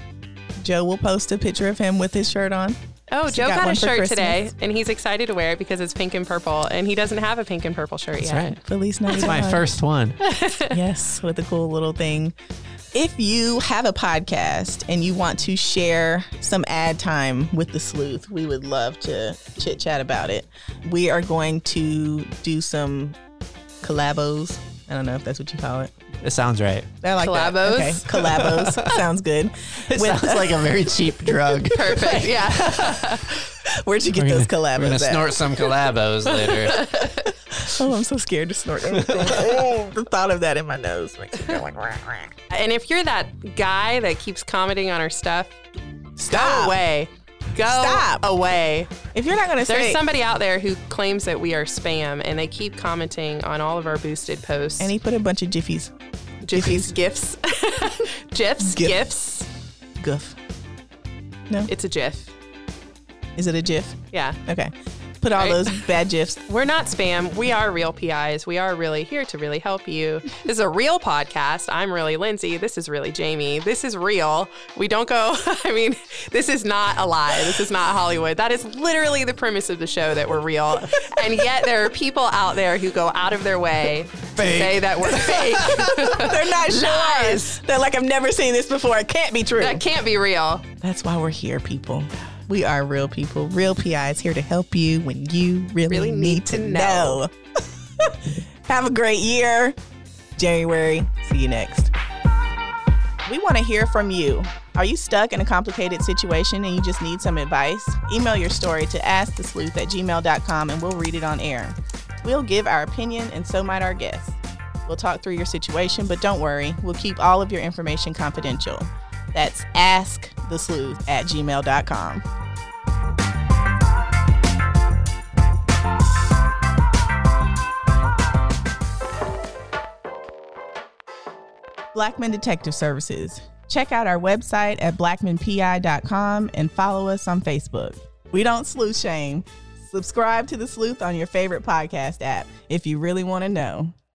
Speaker 3: Joe will post a picture of him with his shirt on.
Speaker 2: Oh, Joe
Speaker 3: got
Speaker 2: got, a shirt
Speaker 3: Christmas?
Speaker 2: today, and he's excited to wear it because it's pink and purple, and he doesn't have a pink and purple shirt
Speaker 1: that's
Speaker 2: yet.
Speaker 1: right.
Speaker 3: Feliz
Speaker 1: It's
Speaker 3: Navidad.
Speaker 1: my first one.
Speaker 3: yes, with a cool little thing. If you have a podcast and you want to share some ad time with the sleuth, we would love to chit chat about it. We are going to do some collabos. I don't know if that's what you call it.
Speaker 1: It sounds right.
Speaker 3: I like that.
Speaker 2: Collabos?
Speaker 3: Okay, collabos. Sounds good.
Speaker 1: It
Speaker 3: With-
Speaker 1: sounds like a very cheap drug.
Speaker 2: Perfect. Yeah.
Speaker 3: Where'd you get
Speaker 1: We're
Speaker 3: those
Speaker 1: gonna-
Speaker 3: collabos?
Speaker 1: We're gonna
Speaker 3: at?
Speaker 1: snort some collabos later.
Speaker 3: Oh, I'm so scared to snort anything. oh, the thought of that in my nose makes me go like, rah, rah.
Speaker 2: and if you're that guy that keeps commenting on our stuff,
Speaker 3: Stop.
Speaker 2: go away. Go
Speaker 3: Stop.
Speaker 2: away.
Speaker 3: If you're not gonna
Speaker 2: There's somebody out there who claims that we are spam, and they keep commenting on all of our boosted posts.
Speaker 3: and he put a bunch of jiffies,
Speaker 2: Jiffies, gifs, gifs,
Speaker 3: Gif.
Speaker 2: gifs.
Speaker 3: goof. No.
Speaker 2: It's a gif.
Speaker 3: Is it a gif?
Speaker 2: Yeah.
Speaker 3: Okay. Put all
Speaker 2: Right.
Speaker 3: those bad gifs.
Speaker 2: We're not spam. We are real PIs. We are really here to really help you. This is a real podcast. I'm really Lindsay. This is really Jamie. This is real. We don't go, I mean, this is not a lie. This is not Hollywood. That is literally the premise of the show that we're real. And yet there are people out there who go out of their way to say that we're fake.
Speaker 3: They're not sure. They're like, I've never seen this before. It can't be true.
Speaker 2: that can't be real.
Speaker 3: That's why we're here, people. We are real people. Real PIs here to help you when you really,
Speaker 2: Really
Speaker 3: need,
Speaker 2: need
Speaker 3: to
Speaker 2: to
Speaker 3: know. Have a great year. January. See you next. We want to hear from you. Are you stuck in a complicated situation and you just need some advice? Email your story to askthesleuth at gmail.com and we'll read it on air. We'll give our opinion and so might our guests. We'll talk through your situation, but don't worry, we'll keep all of your information confidential. That's askthesleuth at gmail.com. Blackman Detective Services. Check out our website at blackmanpi.com and follow us on Facebook. We don't sleuth shame. Subscribe to The Sleuth on your favorite podcast app if you really want to know.